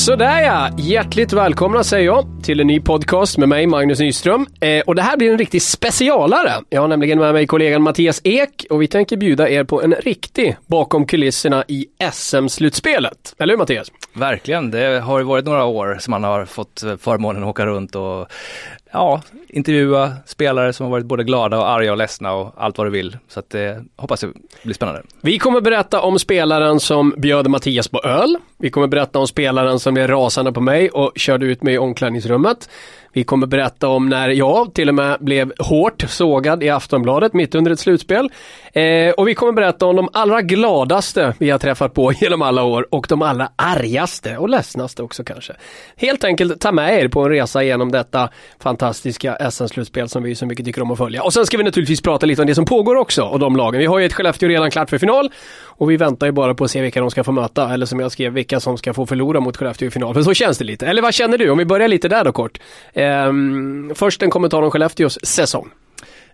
Sådär ja, hjärtligt välkomna säger jag till en ny podcast med mig Magnus Nyström. Eh, och det här blir en riktig specialare. Jag har nämligen med mig kollegan Mattias Ek och vi tänker bjuda er på en riktig bakom kulisserna i SM-slutspelet. Eller hur Mattias? Verkligen, det har ju varit några år som man har fått eh, förmånen att åka runt och ja, intervjua spelare som har varit både glada och arga och ledsna och allt vad du vill. Så att eh, det hoppas jag blir spännande. Vi kommer berätta om spelaren som bjöd Mattias på öl. Vi kommer berätta om spelaren som blev rasande på mig och körde ut mig i omklädningsrummet. Vi kommer berätta om när jag till och med blev hårt sågad i Aftonbladet mitt under ett slutspel. Eh, och vi kommer berätta om de allra gladaste vi har träffat på genom alla år och de allra argaste och ledsnaste också kanske. Helt enkelt ta med er på en resa genom detta fantastiska SM-slutspel som vi så mycket tycker om att följa. Och sen ska vi naturligtvis prata lite om det som pågår också och de lagen. Vi har ju ett Skellefteå redan klart för final och vi väntar ju bara på att se vilka de ska få möta eller som jag skrev, vilka som ska få förlora mot Skellefteå i final. För så känns det lite. Eller vad känner du? Om vi börjar lite där då kort. Um, först en kommentar om Skellefteås säsong.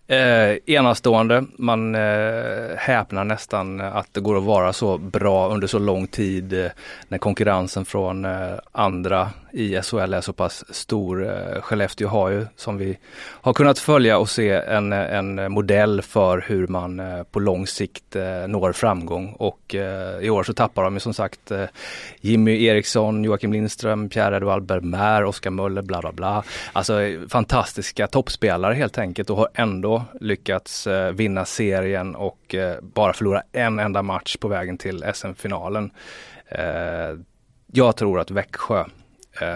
Eh, enastående. Man eh, häpnar nästan att det går att vara så bra under så lång tid eh, när konkurrensen från eh, andra i SHL är så pass stor. Eh, Skellefteå har ju, som vi har kunnat följa och se, en, en modell för hur man eh, på lång sikt eh, når framgång och eh, i år så tappar de ju som sagt eh, Jimmy Eriksson, Joakim Lindström, Pierre-Edouard Bermer, Oskar Möller, bla bla bla. Alltså fantastiska toppspelare helt enkelt och har ändå lyckats eh, vinna serien och eh, bara förlora en enda match på vägen till SM-finalen. Eh, jag tror att Växjö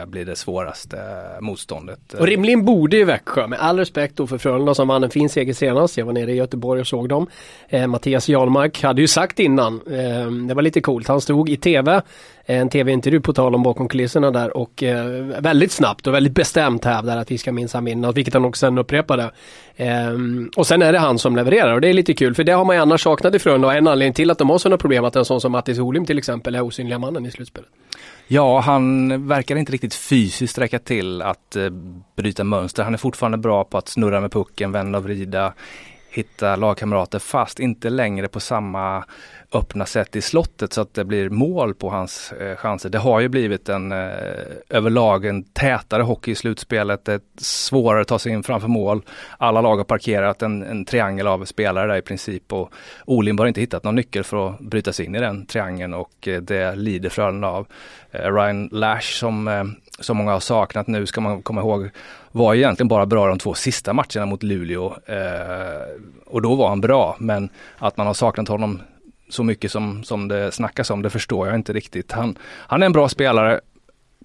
blir det svåraste motståndet. Och rimligen borde ju Växjö, med all respekt då för Frölunda som vann en fin seger senast. Jag var nere i Göteborg och såg dem. Eh, Mattias Jarlmark hade ju sagt innan, eh, det var lite coolt, han stod i tv, en tv-intervju på tal om bakom kulisserna där och eh, väldigt snabbt och väldigt bestämt hävdar att vi ska minsann vinna, vilket han också sen upprepade. Eh, och sen är det han som levererar och det är lite kul för det har man ju annars saknat ifrån och en anledning till att de har sådana problem att en sån som Mattis Holim till exempel är osynliga mannen i slutspelet. Ja, han verkar inte riktigt fysiskt räcka till att eh, bryta mönster. Han är fortfarande bra på att snurra med pucken, vända och vrida, hitta lagkamrater fast inte längre på samma öppna sätt i slottet så att det blir mål på hans eh, chanser. Det har ju blivit en eh, överlag en tätare hockey i slutspelet. Det är svårare att ta sig in framför mål. Alla lag har parkerat en, en triangel av spelare där i princip och Olin har inte hittat någon nyckel för att bryta sig in i den triangeln och eh, det lider Frölunda av. Eh, Ryan Lash som, eh, som många har saknat nu ska man komma ihåg var egentligen bara bra de två sista matcherna mot Luleå. Eh, och då var han bra men att man har saknat honom så mycket som, som det snackas om, det förstår jag inte riktigt. Han, han är en bra spelare,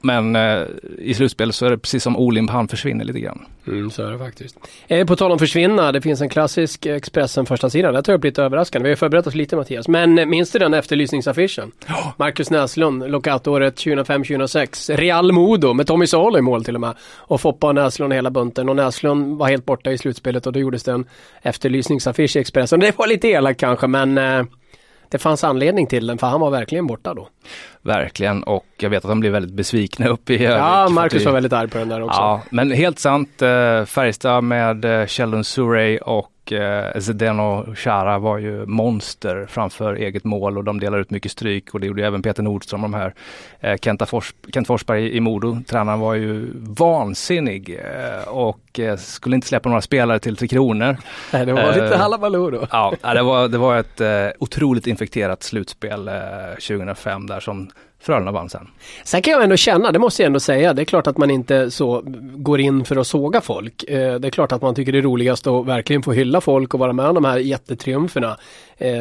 men eh, i slutspel så är det precis som Olimp, han försvinner lite grann. Mm, så är det faktiskt. Eh, på tal om försvinna, det finns en klassisk Expressen första sidan. Det tar upp lite överraskande. Vi har förberett oss lite Mattias. Men eh, minns du den efterlysningsaffischen? Oh. Marcus Näslund, lockoutåret 2005-2006. Real Modo med Tommy Salo i mål till och med. Och Foppa och Näslund hela bunten. Och Näslund var helt borta i slutspelet och då gjordes det en efterlysningsaffisch i Expressen. Det var lite elakt kanske men eh, det fanns anledning till den för han var verkligen borta då. Verkligen och jag vet att de blev väldigt besvikna uppe i Ja, Marcus var väldigt arg på den där också. Ja, men helt sant. Eh, Färjestad med eh, Sheldon Surrey och och eh, Zdeno Chara var ju monster framför eget mål och de delar ut mycket stryk och det gjorde även Peter Nordström de här. Eh, Kenta Fors, Kent Forsberg i, Modo, tränaren var ju vansinnig eh, och eh, skulle inte släppa några spelare till Tre Kronor. Nej, det var lite eh, halabaloo då. Ja, det var, det var ett eh, otroligt infekterat slutspel 2005 där som Frölunda vann sen. Sen kan jag ändå känna, det måste jag ändå säga, det är klart att man inte så går in för att såga folk. Eh, det är klart att man tycker det är roligast att verkligen få hylla folk och vara med om de här jättetriumferna. Eh,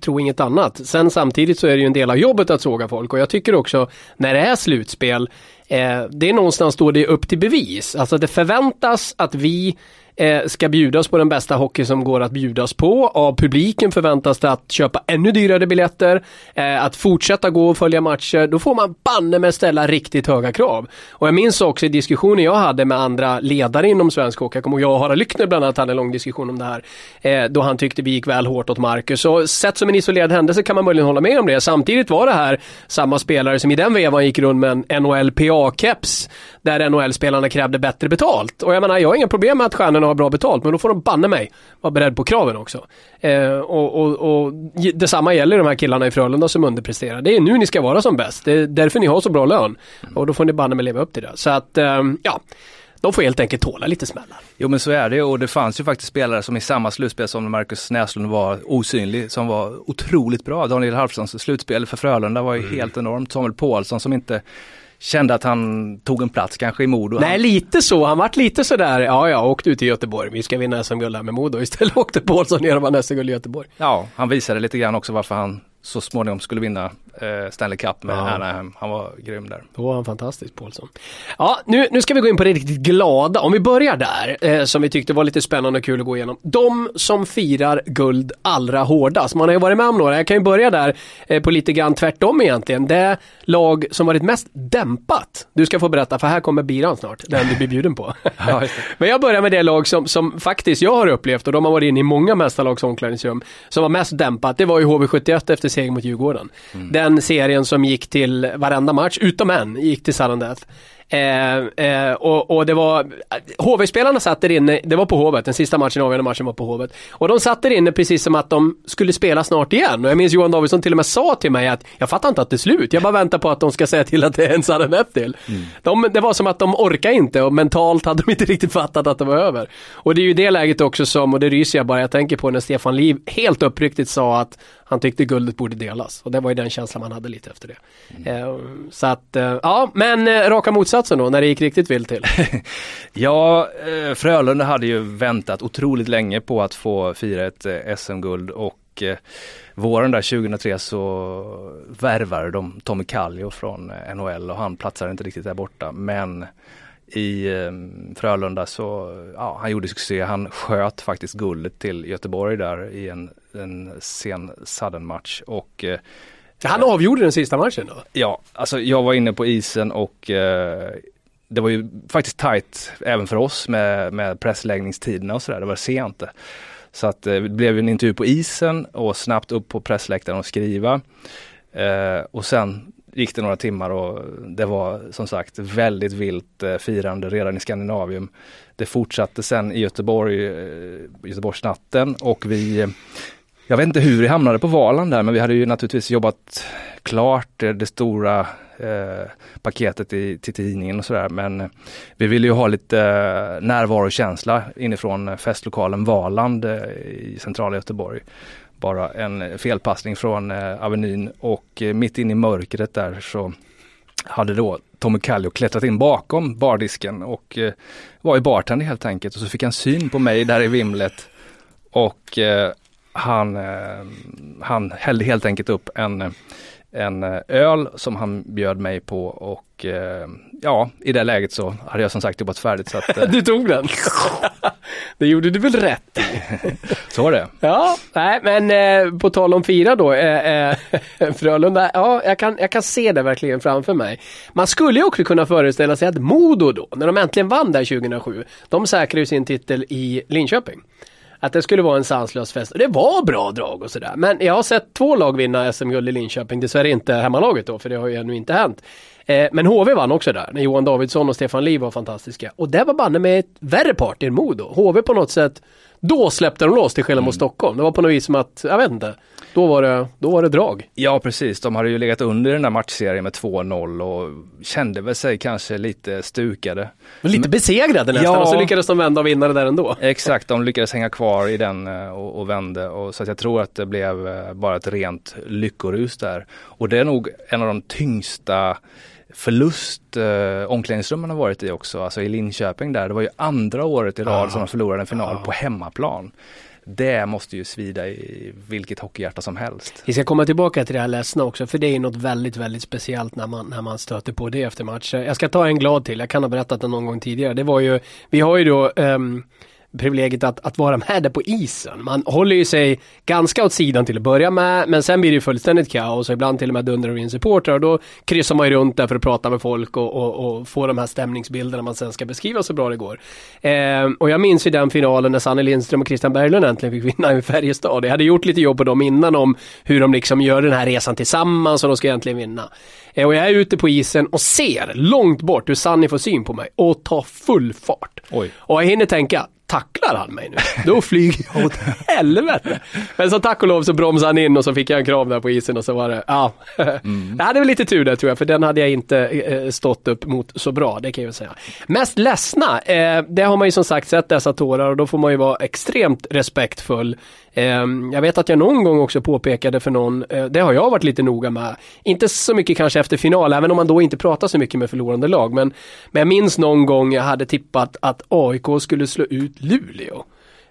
tro inget annat. Sen samtidigt så är det ju en del av jobbet att såga folk och jag tycker också när det är slutspel, eh, det är någonstans då det är upp till bevis. Alltså det förväntas att vi Eh, ska bjudas på den bästa hockey som går att bjudas på. Av publiken förväntas det att köpa ännu dyrare biljetter, eh, att fortsätta gå och följa matcher. Då får man banne med ställa riktigt höga krav. Och jag minns också i diskussioner jag hade med andra ledare inom svensk hockey, jag kommer ihåg jag och Harald Lyckner bland annat hade en lång diskussion om det här, eh, då han tyckte vi gick väl hårt åt Marcus. Så sett som en isolerad händelse kan man möjligen hålla med om det. Samtidigt var det här samma spelare som i den vevan gick runt med en NHL PA-keps där NHL-spelarna krävde bättre betalt. Och jag menar, jag har inga problem med att stjärnorna har bra betalt, men då får de banne mig vara beredd på kraven också. Eh, och, och, och detsamma gäller de här killarna i Frölunda som underpresterar. Det är nu ni ska vara som bäst. Det är därför ni har så bra lön. Och då får ni banne mig leva upp till det. Så att, eh, ja. De får helt enkelt tåla lite smällar. Jo men så är det och det fanns ju faktiskt spelare som i samma slutspel som Marcus Näslund var osynlig, som var otroligt bra. Daniel Halfsons slutspel för Frölunda var ju mm. helt enormt. Samuel Paulsson som inte kände att han tog en plats kanske i Modo. Nej, lite så. Han vart lite sådär, ja, ja, åkte ut till Göteborg. Vi ska vinna SM-guld här med Modo. Istället åkte Paulsson ner och vann SM-guld i Göteborg. Ja, han visade lite grann också varför han så småningom skulle vinna Stanley Cup med ja. Anaheim. Han var grym där. Då var han fantastisk, Paulsson. Ja, nu, nu ska vi gå in på det riktigt glada. Om vi börjar där, eh, som vi tyckte var lite spännande och kul att gå igenom. De som firar guld allra hårdast. Man har ju varit med om några. Jag kan ju börja där eh, på lite grann tvärtom egentligen. Det lag som varit mest dämpat. Du ska få berätta, för här kommer biran snart. Den du blir bjuden på. ja, Men jag börjar med det lag som, som faktiskt jag har upplevt, och de har varit inne i många mästarlags omklädningsrum, som var mest dämpat. Det var ju HV71 efter seger mot Djurgården. Mm. Den den serien som gick till varenda match, utom en, gick till sudden death. Eh, eh, och, och, det var, HV-spelarna satt där inne, det var på Hovet, den sista matchen, avgörande matchen var på Hovet. Och de satt där inne precis som att de skulle spela snart igen. Och jag minns Johan Davidsson till och med sa till mig att jag fattar inte att det är slut, jag bara väntar på att de ska säga till att det är en sudden death till. Mm. De, det var som att de orkade inte och mentalt hade de inte riktigt fattat att det var över. Och det är ju det läget också som, och det ryser jag bara jag tänker på när Stefan Liv helt uppriktigt sa att han tyckte guldet borde delas. Och det var ju den känslan man hade lite efter det. Mm. Eh, så att, eh, ja, men eh, raka motsatsen då, när det gick riktigt vilt till. ja, eh, Frölunda hade ju väntat otroligt länge på att få fira ett eh, SM-guld och eh, våren där 2003 så värvade de Tommy Kallio från NHL och han platsade inte riktigt där borta. Men i Frölunda så, ja han gjorde succé. Han sköt faktiskt guldet till Göteborg där i en, en sen sudden match och han avgjorde den sista matchen då? Ja, alltså jag var inne på isen och eh, det var ju faktiskt tight även för oss med, med pressläggningstiderna och sådär. Det var sent. Så att eh, det blev en intervju på isen och snabbt upp på pressläktaren och skriva. Eh, och sen gick det några timmar och det var som sagt väldigt vilt eh, firande redan i Skandinavium. Det fortsatte sen i Göteborg, eh, Göteborgsnatten och vi jag vet inte hur vi hamnade på Valand där men vi hade ju naturligtvis jobbat klart det stora eh, paketet i, till tidningen och sådär. Men vi ville ju ha lite eh, närvarokänsla inifrån eh, festlokalen Valand eh, i centrala Göteborg. Bara en felpassning från eh, Avenyn och eh, mitt in i mörkret där så hade då Tommy Kallio klättrat in bakom bardisken och eh, var i bartender helt enkelt. Och så fick han syn på mig där i vimlet och eh, han, eh, han hällde helt enkelt upp en, en öl som han bjöd mig på och eh, ja, i det läget så hade jag som sagt jobbat färdigt. Så att, eh, du tog den? det gjorde du väl rätt i? så var det. Ja, nej men eh, på tal om fira då, eh, eh, Frölunda, ja jag kan, jag kan se det verkligen framför mig. Man skulle ju också kunna föreställa sig att Modo då, när de äntligen vann där 2007, de säkrade ju sin titel i Linköping att det skulle vara en sanslös fest. Och det var bra drag och sådär. Men jag har sett två lag vinna SM-guld i Linköping. Dessvärre inte hemmalaget då, för det har ju ännu inte hänt. Eh, men HV vann också där, när Johan Davidsson och Stefan Liv var fantastiska. Och det var banne med ett värre party än Modo. HV på något sätt, då släppte de loss till skillnad mot mm. Stockholm. Det var på något vis som att, jag vet inte, då var det, då var det drag. Ja precis, de hade ju legat under den där matchserien med 2-0 och kände väl sig kanske lite stukade. Men lite besegrade nästan ja, och så lyckades de vända och vinna det där ändå. Exakt, de lyckades hänga kvar i den eh, och, och vände och så att jag tror att det blev eh, bara ett rent lyckorus där. Och det är nog en av de tyngsta förlust eh, omklädningsrummen har varit i också, alltså i Linköping där. Det var ju andra året i rad ah. som de förlorade en final ah. på hemmaplan. Det måste ju svida i vilket hockeyhjärta som helst. Vi ska komma tillbaka till det här ledsna också, för det är något väldigt, väldigt speciellt när man, när man stöter på det efter match. Jag ska ta en glad till, jag kan ha berättat det någon gång tidigare. Det var ju, vi har ju då um, privilegiet att, att vara med där på isen. Man håller ju sig ganska åt sidan till att börja med, men sen blir det fullständigt kaos och ibland till och med dundrar in supportrar och då kryssar man ju runt där för att prata med folk och, och, och få de här stämningsbilderna man sen ska beskriva så bra det går. Eh, och jag minns ju den finalen när Sanne Lindström och Christian Berglund äntligen fick vinna i Färjestad. Jag hade gjort lite jobb på dem innan om hur de liksom gör den här resan tillsammans och de ska egentligen vinna. Eh, och jag är ute på isen och ser långt bort hur Sanni får syn på mig och tar full fart. Oj. Och jag hinner tänka, tacklar han mig nu? Då flyger jag åt helvete. Men så tack och lov så bromsade han in och så fick jag en kram där på isen och så var det, ja. Mm. Jag hade väl lite tur där tror jag, för den hade jag inte eh, stått upp mot så bra, det kan jag säga. Mest ledsna, eh, det har man ju som sagt sett dessa tårar och då får man ju vara extremt respektfull Ehm, jag vet att jag någon gång också påpekade för någon, eh, det har jag varit lite noga med, inte så mycket kanske efter final, även om man då inte pratar så mycket med förlorande lag, men, men jag minns någon gång jag hade tippat att AIK skulle slå ut Luleå.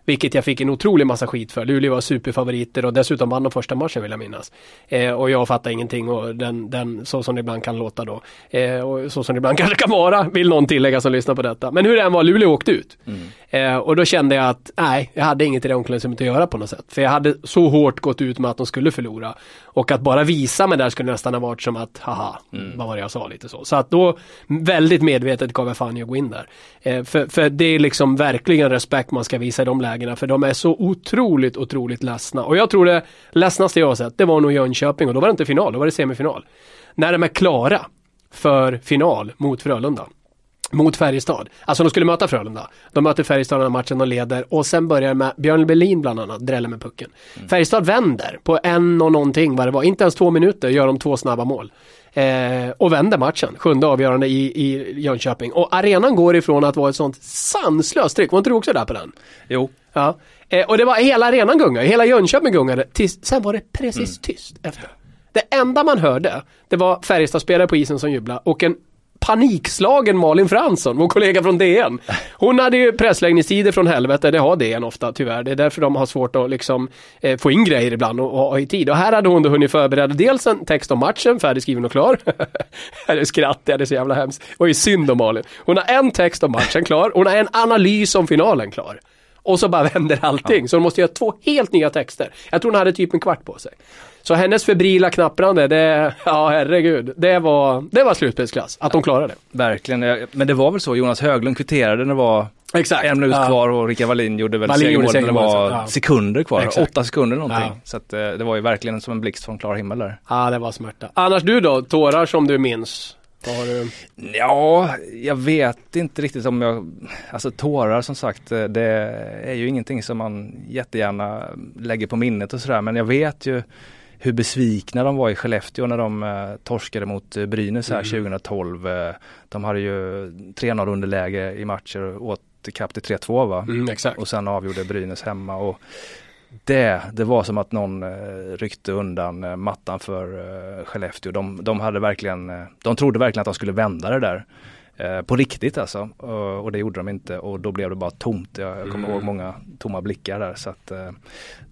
Vilket jag fick en otrolig massa skit för. Luleå var superfavoriter och dessutom vann de första matchen vill jag minnas. Eh, och jag fattar ingenting och den, den, så som det ibland kan låta då. Eh, och så som det ibland kanske kan vara, vill någon tillägga som lyssnar på detta. Men hur det än var, Luleå åkte ut. Mm. Eh, och då kände jag att, nej, jag hade inget i det omklädningsrummet att göra på något sätt. För jag hade så hårt gått ut med att de skulle förlora. Och att bara visa mig där skulle nästan ha varit som att, haha, mm. vad var det jag sa lite så. Så att då, väldigt medvetet gav jag fan i att gå in där. Eh, för, för det är liksom verkligen respekt man ska visa i de lägena. För de är så otroligt, otroligt ledsna. Och jag tror det ledsnaste jag har sett, det var nog Jönköping. Och då var det inte final, då var det semifinal. När de är klara för final mot Frölunda mot Färjestad. Alltså de skulle möta Frölunda. De möter Färjestad den matchen och leder och sen börjar med Björn Berlin bland annat drälla med pucken. Mm. Färjestad vänder på en och någonting vad det var, inte ens två minuter gör de två snabba mål. Eh, och vänder matchen, sjunde avgörande i, i Jönköping. Och arenan går ifrån att vara ett sånt sanslöst tryck, var inte du också där på den? Jo. Ja. Eh, och det var hela arenan gungade, hela Jönköping gungade, tills, sen var det precis mm. tyst efter. Det enda man hörde, det var Färjestad-spelare på isen som jublade och en panikslagen Malin Fransson, vår kollega från DN. Hon hade ju pressläggningstider från helvete, det har DN ofta tyvärr. Det är därför de har svårt att liksom eh, få in grejer ibland och, ha i tid. Och här hade hon då hunnit förbereda dels en text om matchen, färdigskriven och klar. det skrattar jag, det är så jävla hemskt. Och ju synd om Malin. Hon har en text om matchen klar, hon har en analys om finalen klar. Och så bara vänder allting. Ja. Så hon måste göra två helt nya texter. Jag tror hon hade typ en kvart på sig. Så hennes febrila knapprande, det, ja herregud, det var, det var slutspelsklass. Att de klarade det. Verkligen, men det var väl så, Jonas Höglund kvitterade när det var Exakt. en minut ja. kvar och Rickard Wallin gjorde väl segermål när det var ja. sekunder kvar, Exakt. åtta sekunder någonting. Ja. Så att, eh, det var ju verkligen som en blixt från klar himmel där. Ja, det var smärta. Annars du då, tårar som du minns? Du... Ja, jag vet inte riktigt om jag, alltså tårar som sagt, eh, det är ju ingenting som man jättegärna lägger på minnet och sådär, men jag vet ju hur besvikna de var i Skellefteå när de eh, torskade mot eh, Brynäs här mm. 2012. Eh, de hade ju 3-0 underläge i matcher och åt ikapp till 3-2 va? Mm, och sen avgjorde Brynäs hemma. Och det, det var som att någon eh, ryckte undan eh, mattan för eh, Skellefteå. De, de, hade verkligen, de trodde verkligen att de skulle vända det där. Eh, på riktigt alltså. Och, och, det gjorde de inte och då blev det bara tomt. Jag, jag kommer mm. ihåg många tomma blickar där. Så att, eh,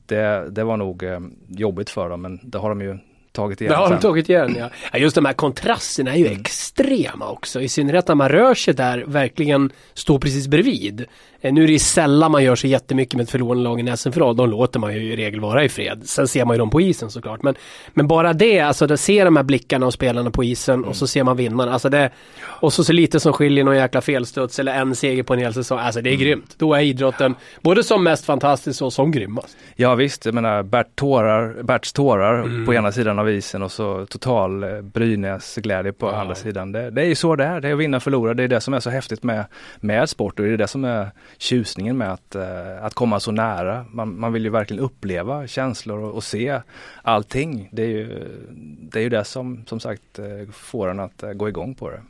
det, det var nog eh, jobbigt för dem men det har de ju tagit igen. Det har de tagit igen ja. ja. Just de här kontrasterna är ju mm. extrema också. I synnerhet när man rör sig där, verkligen står precis bredvid. Eh, nu är det sällan man gör så jättemycket med ett förlorande lag i SM-final. De låter man ju i regel vara i fred. Sen ser man ju dem på isen såklart. Men, men bara det, alltså att se de här blickarna och spelarna på isen mm. och så ser man vinnarna. Alltså det, och så så lite som skiljer någon jäkla felstuds eller en seger på en hel säsong. Alltså det är mm. grymt. Då är idrotten både som mest fantastisk och som grymmast. Ja visst, jag menar Bert tårar, Berts tårar mm. på ena sidan av isen och så total eh, Brynäs glädje på ja. andra sidan. Det, det är ju så det är. Det är att vinna och förlora. Det är det som är så häftigt med, med sport och det är det som är tjusningen med att, uh, att komma så nära. Man, man vill ju verkligen uppleva känslor och, och, se allting. Det är ju det, är ju det som som sagt uh, får en att uh, gå igång på det.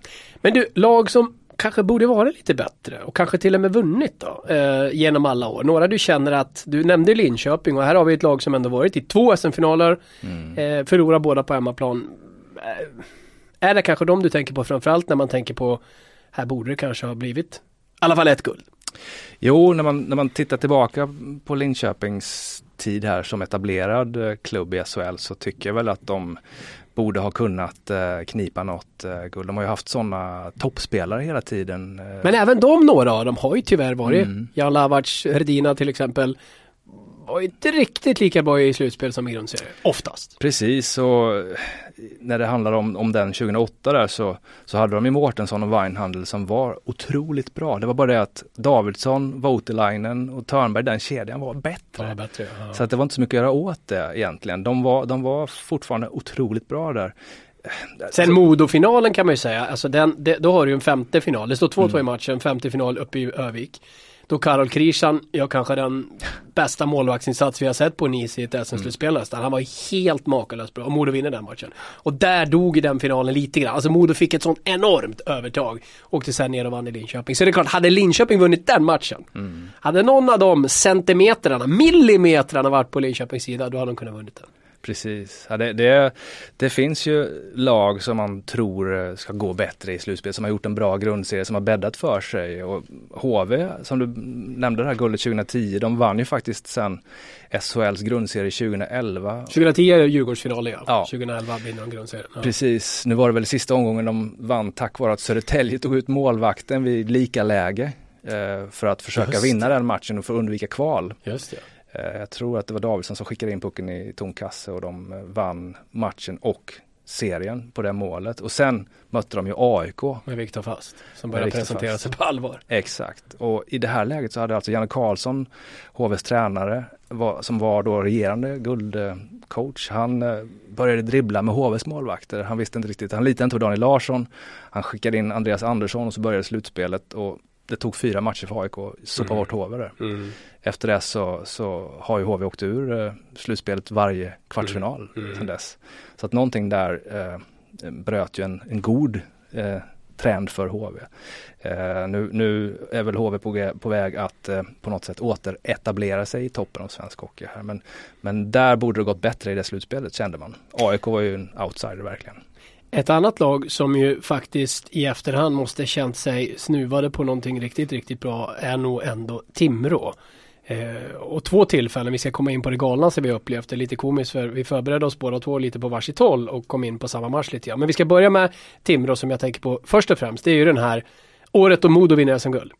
Men du, lag som kanske borde vara lite bättre och kanske till och med vunnit då eh, genom alla år. Några du känner att, du nämnde Linköping och här har vi ett lag som ändå varit i två SM-finaler, mm. eh, förlorar båda på hemmaplan. Eh, är det kanske de du tänker på framförallt när man tänker på, här borde det kanske ha blivit i alla fall ett guld? Jo, när man, när man tittar tillbaka på Linköpings tid här som etablerad eh, klubb i SHL så tycker jag väl att de borde ha kunnat eh, knipa något eh, guld. De har ju haft sådana toppspelare hela tiden. Men även de några av dem har ju tyvärr varit. Mm. Jan Lavac, Herdina till exempel var inte riktigt lika bra i slutspel som i grundserie, oftast. Precis, och när det handlar om, om den 2008 där så, så hade de ju Mårtensson och Weinhandel som var otroligt bra. Det var bara det att Davidsson, Voutilainen och Törnberg, den kedjan var bättre. Var bättre ja. Så att det var inte så mycket att göra åt det egentligen. De var, de var fortfarande otroligt bra där. Sen Modo-finalen kan man ju säga, alltså den, det, då har du ju en femte final. Det står 2-2 mm. i matchen, femte final uppe i Övik. Då Karol Krishan gör kanske den bästa målvaktsinsats vi har sett på en is i ett SM-slutspel mm. nästan. Han var helt makalöst bra och Modo vinner den matchen. Och där dog i den finalen lite grann. Alltså Modo fick ett sånt enormt övertag. Åkte sen ner och vann i Linköping. Så det är klart, hade Linköping vunnit den matchen. Mm. Hade någon av de centimetrarna, millimetrarna varit på Linköpings sida, då hade de kunnat vunnit den. Precis. Ja, det, det, det, finns ju lag som man tror ska gå bättre i slutspel, som har gjort en bra grundserie, som har bäddat för sig. Och HV, som du nämnde det här guldet 2010, de vann ju faktiskt sen SHLs grundserie 2011. 2010 är Djurgårdsfinalen ja. ja. 2011 vinner de grundserien. Ja. Precis, nu var det väl sista omgången de vann tack vare att Södertälje tog ut målvakten vid lika läge eh, för att försöka vinna den matchen och för att undvika kval. Just det. Eh, jag tror att det var Davidsson som skickade in pucken i tom kasse och de eh, vann matchen och serien på det målet. Och sen mötte de ju AIK. Med Viktor Fast som började presentera fast. sig på allvar. Exakt. Och i det här läget så hade alltså Janne Karlsson, HVs tränare, var, som var då regerande guldcoach. Han eh, började dribbla med HVs målvakter. Han visste inte riktigt, han litade inte på Daniel Larsson. Han skickade in Andreas Andersson och så började slutspelet. Och det tog fyra matcher för AIK att sopa mm. bort HV där. Mm. Efter det så, så har ju HV åkt ur eh, slutspelet varje kvartsfinal mm. mm. sedan dess. Så att någonting där eh, bröt ju en, en god eh, trend för HV. Eh, nu, nu är väl HV på, på väg att eh, på något sätt återetablera sig i toppen av svensk hockey här. Men, men där borde det gått bättre i det slutspelet kände man. AIK var ju en outsider verkligen. Ett annat lag som ju faktiskt i efterhand måste känt sig snuvade på någonting riktigt, riktigt bra är nog ändå Timrå. Eh, och två tillfällen, vi ska komma in på det galna som vi upplevt, det är lite komiskt för vi förberedde oss båda två lite på varsitt håll och kom in på samma match lite grann. Men vi ska börja med Timrå som jag tänker på först och främst, det är ju den här året då Modo vinner SM-guld.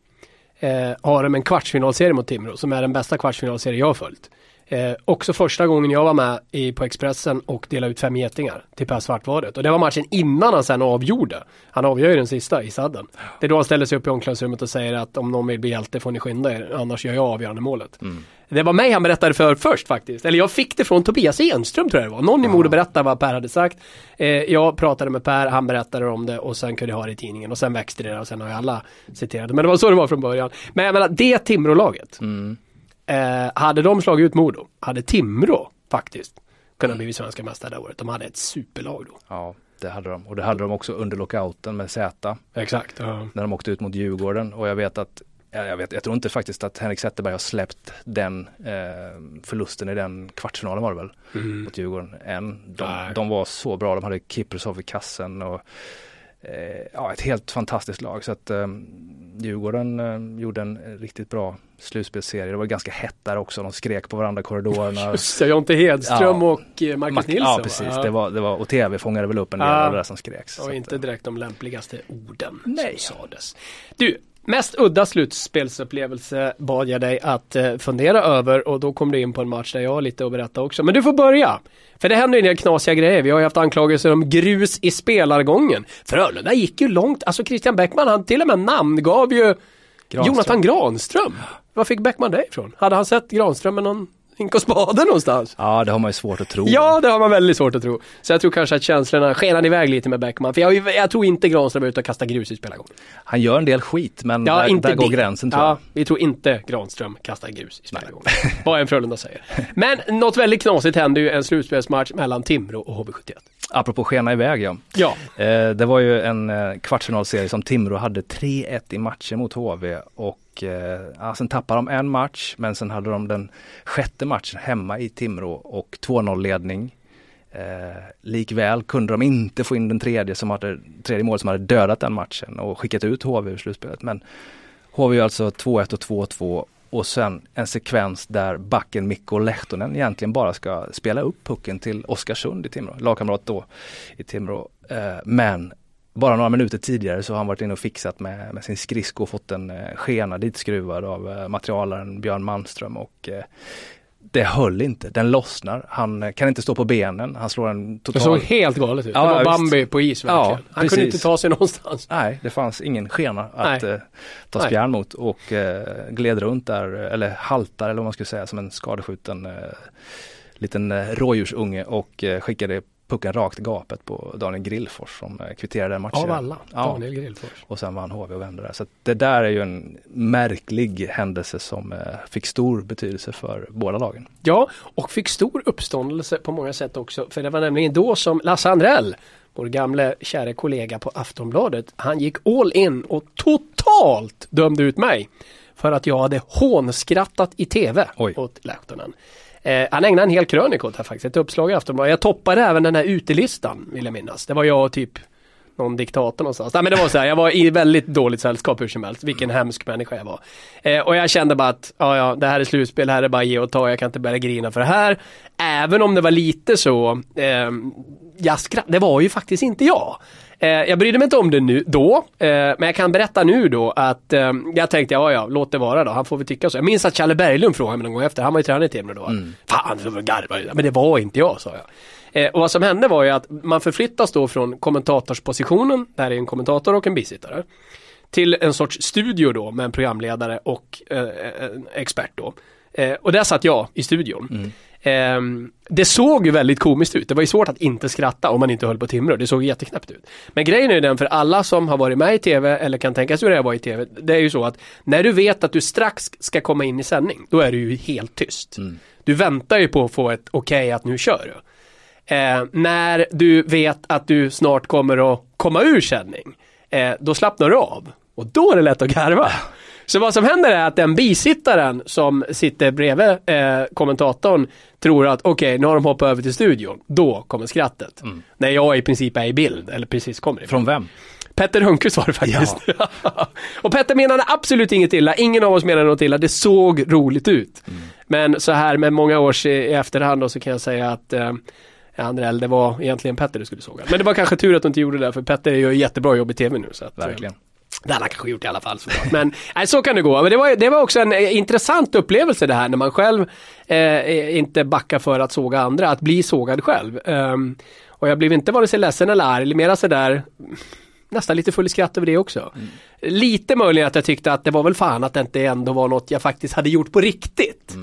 Eh, har de en kvartsfinalserie mot Timrå som är den bästa kvartsfinalserie jag har följt. Eh, också första gången jag var med i, på Expressen och delade ut fem getingar till Per Svartvadet. Och det var matchen innan han sen avgjorde. Han avgör ju den sista i sadden. Det är då han ställer sig upp i omklädningsrummet och säger att om någon vill bli hjälte får ni skynda er, annars gör jag avgörande målet. Mm. Det var mig han berättade för först faktiskt. Eller jag fick det från Tobias Enström tror jag det var. Någon i Modo berättade vad Per hade sagt. Eh, jag pratade med Per, han berättade om det och sen kunde jag ha det i tidningen och sen växte det och sen har ju alla citerat det. Men det var så det var från början. Men jag menar, det Timrå-laget. Mm Eh, hade de slagit ut Modo, hade Timrå faktiskt kunnat bli svenska mästare det året. De hade ett superlag då. Ja, det hade de. Och det hade de också under lockouten med Z. Exakt. Ja. När de åkte ut mot Djurgården. Och jag vet att jag, vet, jag tror inte faktiskt att Henrik Zetterberg har släppt den eh, förlusten i den kvartsfinalen var det väl? Mm. Mot Djurgården än. De, de, var så bra, de hade Kiprusov i kassen och ja, ett helt fantastiskt lag. Så att eh, Djurgården eh, gjorde en riktigt bra slutspelsserie. Det var ganska hett där också. De skrek på varandra i korridorerna. Just det, Jonte Hedström ja. och eh, Marcus Nilsson. Ja, precis. Ja. Det var, det var, och tv fångade väl upp en del ja. av det där som skreks. Och inte direkt de lämpligaste orden Nej. som sades. Du, Mest udda slutspelsupplevelse bad jag dig att eh, fundera över och då kom du in på en match där jag har lite att berätta också. Men du får börja! För det händer ju en del knasiga grejer. Vi har ju haft anklagelser om grus i spelargången. Frölunda gick ju långt. Alltså Christian Bäckman han till och med namngav ju Granström. Jonathan Granström. Var fick Bäckman det ifrån? Hade han sett Granström med någon hink och spade någonstans. Ja, det har man ju svårt att tro. Ja, det har man väldigt svårt att tro. Så jag tror kanske att känslorna skenade iväg lite med Bäckman. För jag, jag tror inte Granström är ute och kastar grus i spelargången. Han gör en del skit, men ja, där, där går gränsen tror ja, jag. vi tror inte Granström kastar grus i spelargången. Vad en Frölunda säger. Men något väldigt knasigt hände ju en slutspelsmatch mellan Timrå och HV71. Apropå skena iväg ja. ja. Eh, det var ju en eh, kvartsfinalserie som Timrå hade 3-1 i matchen mot HV och eh, ja, sen tappade de en match men sen hade de den sjätte matchen hemma i Timrå och 2-0 ledning. Eh, likväl kunde de inte få in den tredje, som hade, tredje målet som hade dödat den matchen och skickat ut HV ur slutspelet. Men HV gör alltså 2-1 och 2-2 och sen en sekvens där backen Mikko Lehtonen egentligen bara ska spela upp pucken till Oskarsund i Timrå, lagkamrat då i Timrå. Eh, men bara några minuter tidigare så har han varit inne och fixat med, med sin skridsko och fått en eh, skena dit skruvad av eh, materialaren Björn Malmström och eh, det höll inte, den lossnar. Han kan inte stå på benen, han slår en total... Det såg helt galet ut. Ja, det var visst. Bambi på is verkligen. Ja, Han precis. kunde inte ta sig någonstans. Nej, det fanns ingen skena att eh, ta spjärn mot och eh, gled runt där, eller haltar eller vad man skulle säga, som en skadeskjuten eh, liten rådjursunge och skickade pucken rakt i gapet på Daniel Grillfors som eh, kvitterade den matchen. Av alla. Ja. Daniel Grillfors. Och sen vann HV och vände där. Så det där är ju en märklig händelse som eh, fick stor betydelse för båda lagen. Ja, och fick stor uppståndelse på många sätt också. För det var nämligen då som Lasse Andrell, vår gamle kära kollega på Aftonbladet, han gick all in och totalt dömde ut mig. För att jag hade hånskrattat i TV Oj. åt Lehtonen. Eh, han ägnade en hel krönika åt det här faktiskt, ett uppslag i Aftonbladet. Jag toppade även den här utelistan, vill jag minnas. Det var jag och typ någon diktator någonstans. Nej men det var så här, jag var i väldigt dåligt sällskap hur som helst. Vilken hemsk människa jag var. Eh, och jag kände bara att, ja ja, det här är slutspel, det här är bara ge och ta, jag kan inte börja grina för det här. Även om det var lite så, eh, jag skratt, det var ju faktiskt inte jag. Eh, jag brydde mig inte om det nu, då, eh, men jag kan berätta nu då att eh, jag tänkte, ja ja, låt det vara då, han får väl tycka så. Jag minns att Challe Berglund frågade mig någon gång efter, han var ju tränare i Timrå då. Fan, det var garvar, men det var inte jag, sa jag. Eh, och vad som hände var ju att man förflyttas då från kommentatorspositionen, där är en kommentator och en bisittare, till en sorts studio då med en programledare och eh, en expert då. Eh, och där satt jag i studion. Eh, det såg ju väldigt komiskt ut. Det var ju svårt att inte skratta om man inte höll på Timrå. Det såg jätteknäppt ut. Men grejen är ju den för alla som har varit med i TV eller kan tänka sig hur det var i TV. Det är ju så att när du vet att du strax ska komma in i sändning, då är du ju helt tyst. Du väntar ju på att få ett okej att nu kör du. Eh, när du vet att du snart kommer att komma ur sändning, eh, då slappnar du av. Och då är det lätt att garva. Så vad som händer är att den bisittaren som sitter bredvid eh, kommentatorn tror att okej, nu har de hoppat över till studion. Då kommer skrattet. När jag i princip är i bild, eller precis kommer ifrån. Från vem? Petter Hörnqvist var det faktiskt. och Petter menade absolut inget illa, ingen av oss menade något illa, det såg roligt ut. Men så här med många års i, i efterhand då så kan jag säga att eh, Andrell, det var egentligen Petter du skulle såga. Men det var kanske tur att du inte gjorde det, för Petter gör jättebra jobb i tv nu. Så att, eh, Verkligen. Det hade han kanske gjort i alla fall såklart. Men nej, så kan det gå. Men det var, det var också en eh, intressant upplevelse det här när man själv eh, inte backar för att såga andra, att bli sågad själv. Ehm, och jag blev inte vare sig ledsen eller arg, mera sådär nästan lite full i skratt över det också. Lite möjligen att jag tyckte att det var väl fan att det inte ändå var något jag faktiskt hade gjort på riktigt. Eh,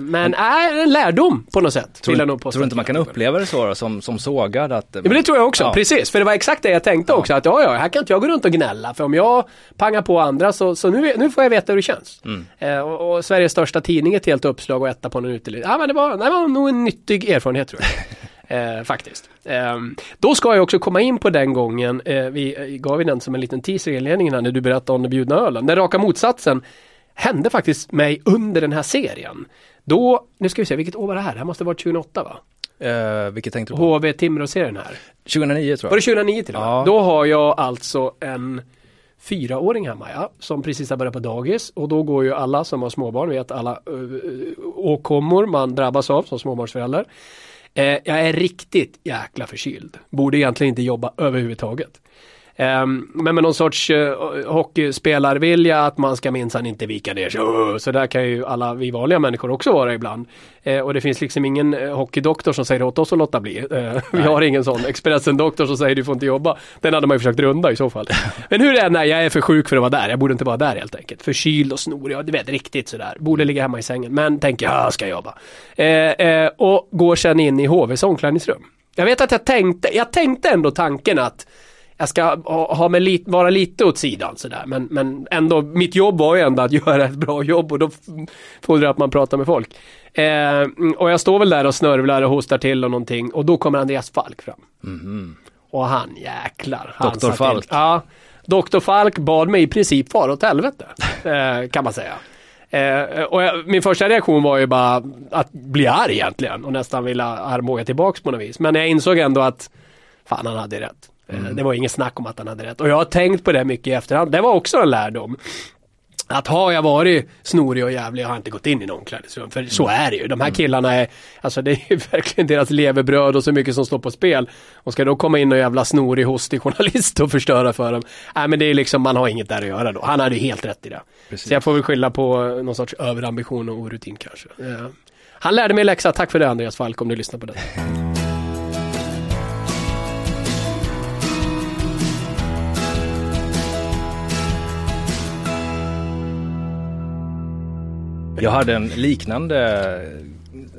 men äh, en lärdom på något sätt. Tror, vill jag nog påstå tror du inte man kan är. uppleva det så då, som, som sågad? Att, Ja, men det tror jag också, Ja. precis. För det var exakt det jag tänkte också. Att ja, ja, här kan inte jag gå runt och gnälla. För om jag pangar på andra så, så nu, nu får jag veta hur det känns. Mm. Eh, och, och Sveriges största tidning ett helt uppslag och etta på någon utelivs. Ja, men det var, det var nog en nyttig erfarenhet tror jag. eh, faktiskt. Eh, då ska jag också komma in på den gången, eh, vi eh, gav ju den som en liten teaser i inledningen när du berättade om den bjudna ölen. Den raka motsatsen hände faktiskt mig under den här serien. Då, nu ska vi se, vilket år var det här? Det här måste ha varit 2008 va? Eh, vilket tänkte du på? HV Timrå-serien här. 2009 tror Var jag. det 2009 till och med? Ja. Då har jag alltså en fyraåring hemma ja, som precis har börjat på dagis och då går ju alla som har småbarn, vet alla uh, åkommor man drabbas av som småbarnsförälder. Eh, jag är riktigt jäkla förkyld. Borde egentligen inte jobba överhuvudtaget. Ehm, men med någon sorts uh, hockeyspelarvilja att man ska minsann inte vika ner sig. Så där kan ju alla vi vanliga människor också vara ibland. Eh, och det finns liksom ingen uh, hockeydoktor som säger åt oss att låta bli. Eh, vi har ingen sån Expressen-doktor som säger du får inte jobba. Den hade man ju försökt runda i så fall. Men hur det är, nej jag är för sjuk för att vara där. Jag borde inte vara där helt enkelt. Förkyld och snorig, ja du vet riktigt sådär. Borde ligga hemma i sängen. Men tänker jag, ska jobba. Eh, eh, och går sen in i HVs omklädningsrum. Jag vet att jag tänkte, jag tänkte ändå tanken att jag ska ha, ha mig vara lite åt sidan sådär. Men, men ändå, mitt jobb var ju ändå att göra ett bra jobb och då fordrar att man pratar med folk. Eh, mm, och jag står väl där och snörvlar och hostar till och någonting och då kommer Andreas Falk fram. Och han jäklar. Han satt Falk. Ja. Dr. Falk bad mig i princip fara åt helvete. Eh, kan man säga. Eh, och jag, min första reaktion var ju bara att bli arg egentligen och nästan vilja armbåga tillbaks på något vis. Men jag insåg ändå att fan han hade rätt. Eh, Det var inget snack om att han hade rätt. Och jag har tänkt på det mycket i efterhand. Det var också en lärdom. att har jag varit snorig och jävlig har jag inte gått in i någon omklädningsrum. För så är det ju. De här killarna är, alltså det är ju verkligen deras levebröd och så mycket som står på spel. Och ska då komma in och jävla snorig hostig journalist och förstöra för dem. Nej men det är liksom, man har inget där att göra då. Han hade ju helt rätt i det. Precis. Så jag får väl skylla på någon sorts överambition och orutin kanske. Han lärde mig läxa, tack för det Andreas Falk om du lyssnar på det. Jag hade en liknande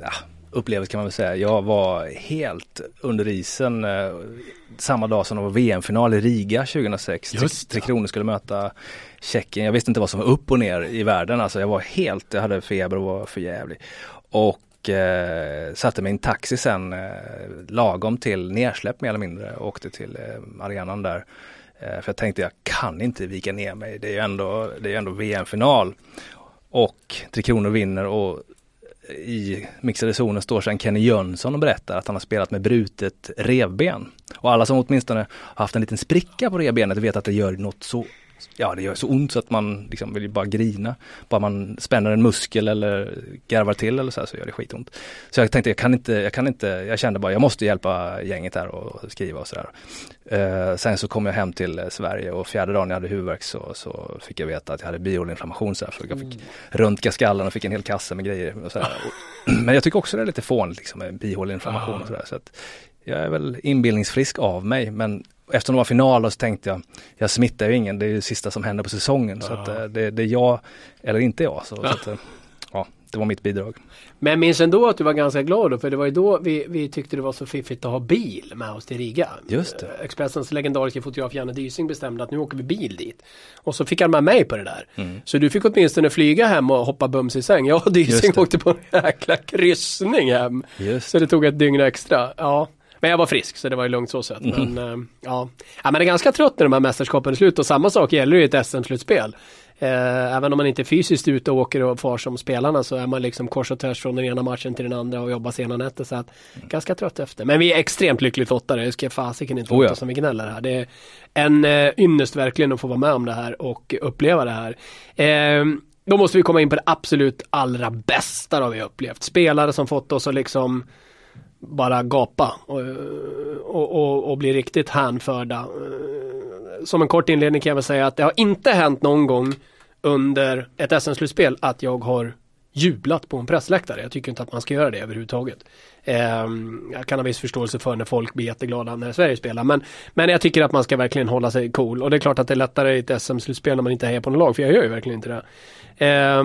ja, upplevelse kan man väl säga. Jag var helt under isen eh, samma dag som det var VM-final i Riga 2006. Just Tre Kronor skulle möta Tjeckien. Jag visste inte vad som var upp och ner i världen. Alltså jag var helt, jag hade feber och var för jävlig. Och eh, satte mig i en taxi sen eh, lagom till nersläpp mer eller mindre och åkte till eh, arenan där. Eh, för jag tänkte jag kan inte vika ner mig. Det är ju ändå, ändå VM-final. Och Tre Kronor vinner och i mixade zonen står sen Kenny Jönsson och berättar att han har spelat med brutet revben. Och alla som åtminstone haft en liten spricka på revbenet vet att det gör något så ja det gör så ont så att man liksom vill bara grina. Bara man spänner en muskel eller garvar till eller så här så gör det skitont. Så jag tänkte jag kan inte, jag kan inte, jag kände bara jag måste hjälpa gänget här och skriva och sådär. Uh, sen så kom jag hem till Sverige och fjärde dagen jag hade huvudvärk så, så fick jag veta att jag hade bihåleinflammation så, här, så jag fick mm. röntga skallen och fick en hel kasse med grejer. Och så Men jag tycker också det är lite fånigt liksom med bihåleinflammation och sådär. Så att jag är väl inbildningsfrisk av mig men eftersom det var final så tänkte jag, jag smittar ju ingen, det är ju det sista som händer på säsongen. Ja. Så att eh, det, det, är jag eller inte jag. Så, ja. så att, eh, ja, det var mitt bidrag. Men minns ändå att du var ganska glad då, för det var ju då vi, vi tyckte det var så fiffigt att ha bil med oss till Riga. Just det. Eh, Expressens legendariska fotograf Janne Dysing bestämde att nu åker vi bil dit. Och så fick han med mig på det där. Mm. Så du fick åtminstone flyga hem och hoppa bums i säng. Jag och Dysing åkte på en jäkla kryssning hem. Just. Så det tog ett dygn extra. Ja. Men jag var frisk så det var ju lugnt så sett. Mm. Men, äh, ja. ja, det är ganska trött när de här mästerskapen är slut och samma sak gäller ju ett SM-slutspel. Eh, även om man inte är fysiskt ute och åker och far som spelarna så är man liksom kors och tvärs från den ena matchen till den andra och jobbar sena nätter. Så att, mm. ganska trött efter. Men vi är extremt lyckligt lottade. Det ska fasiken inte låta oh ja. som vi gnäller här. Det är en eh, ynnest verkligen att få vara med om det här och uppleva det här. Eh, då måste vi komma in på det absolut allra bästa då vi upplevt. Spelare som fått oss att liksom bara gapa och, och, och, och bli riktigt hänförda. Som en kort inledning kan jag väl säga att det har inte hänt någon gång under ett SM-slutspel att jag har jublat på en pressläktare. Jag tycker inte att man ska göra det överhuvudtaget. Eh, jag kan ha viss förståelse för när folk blir jätteglada när Sverige spelar. Men, men jag tycker att man ska verkligen hålla sig cool. Och det är klart att det är lättare i ett SM-slutspel när man inte hejar på något lag. För jag gör ju verkligen inte det. Eh,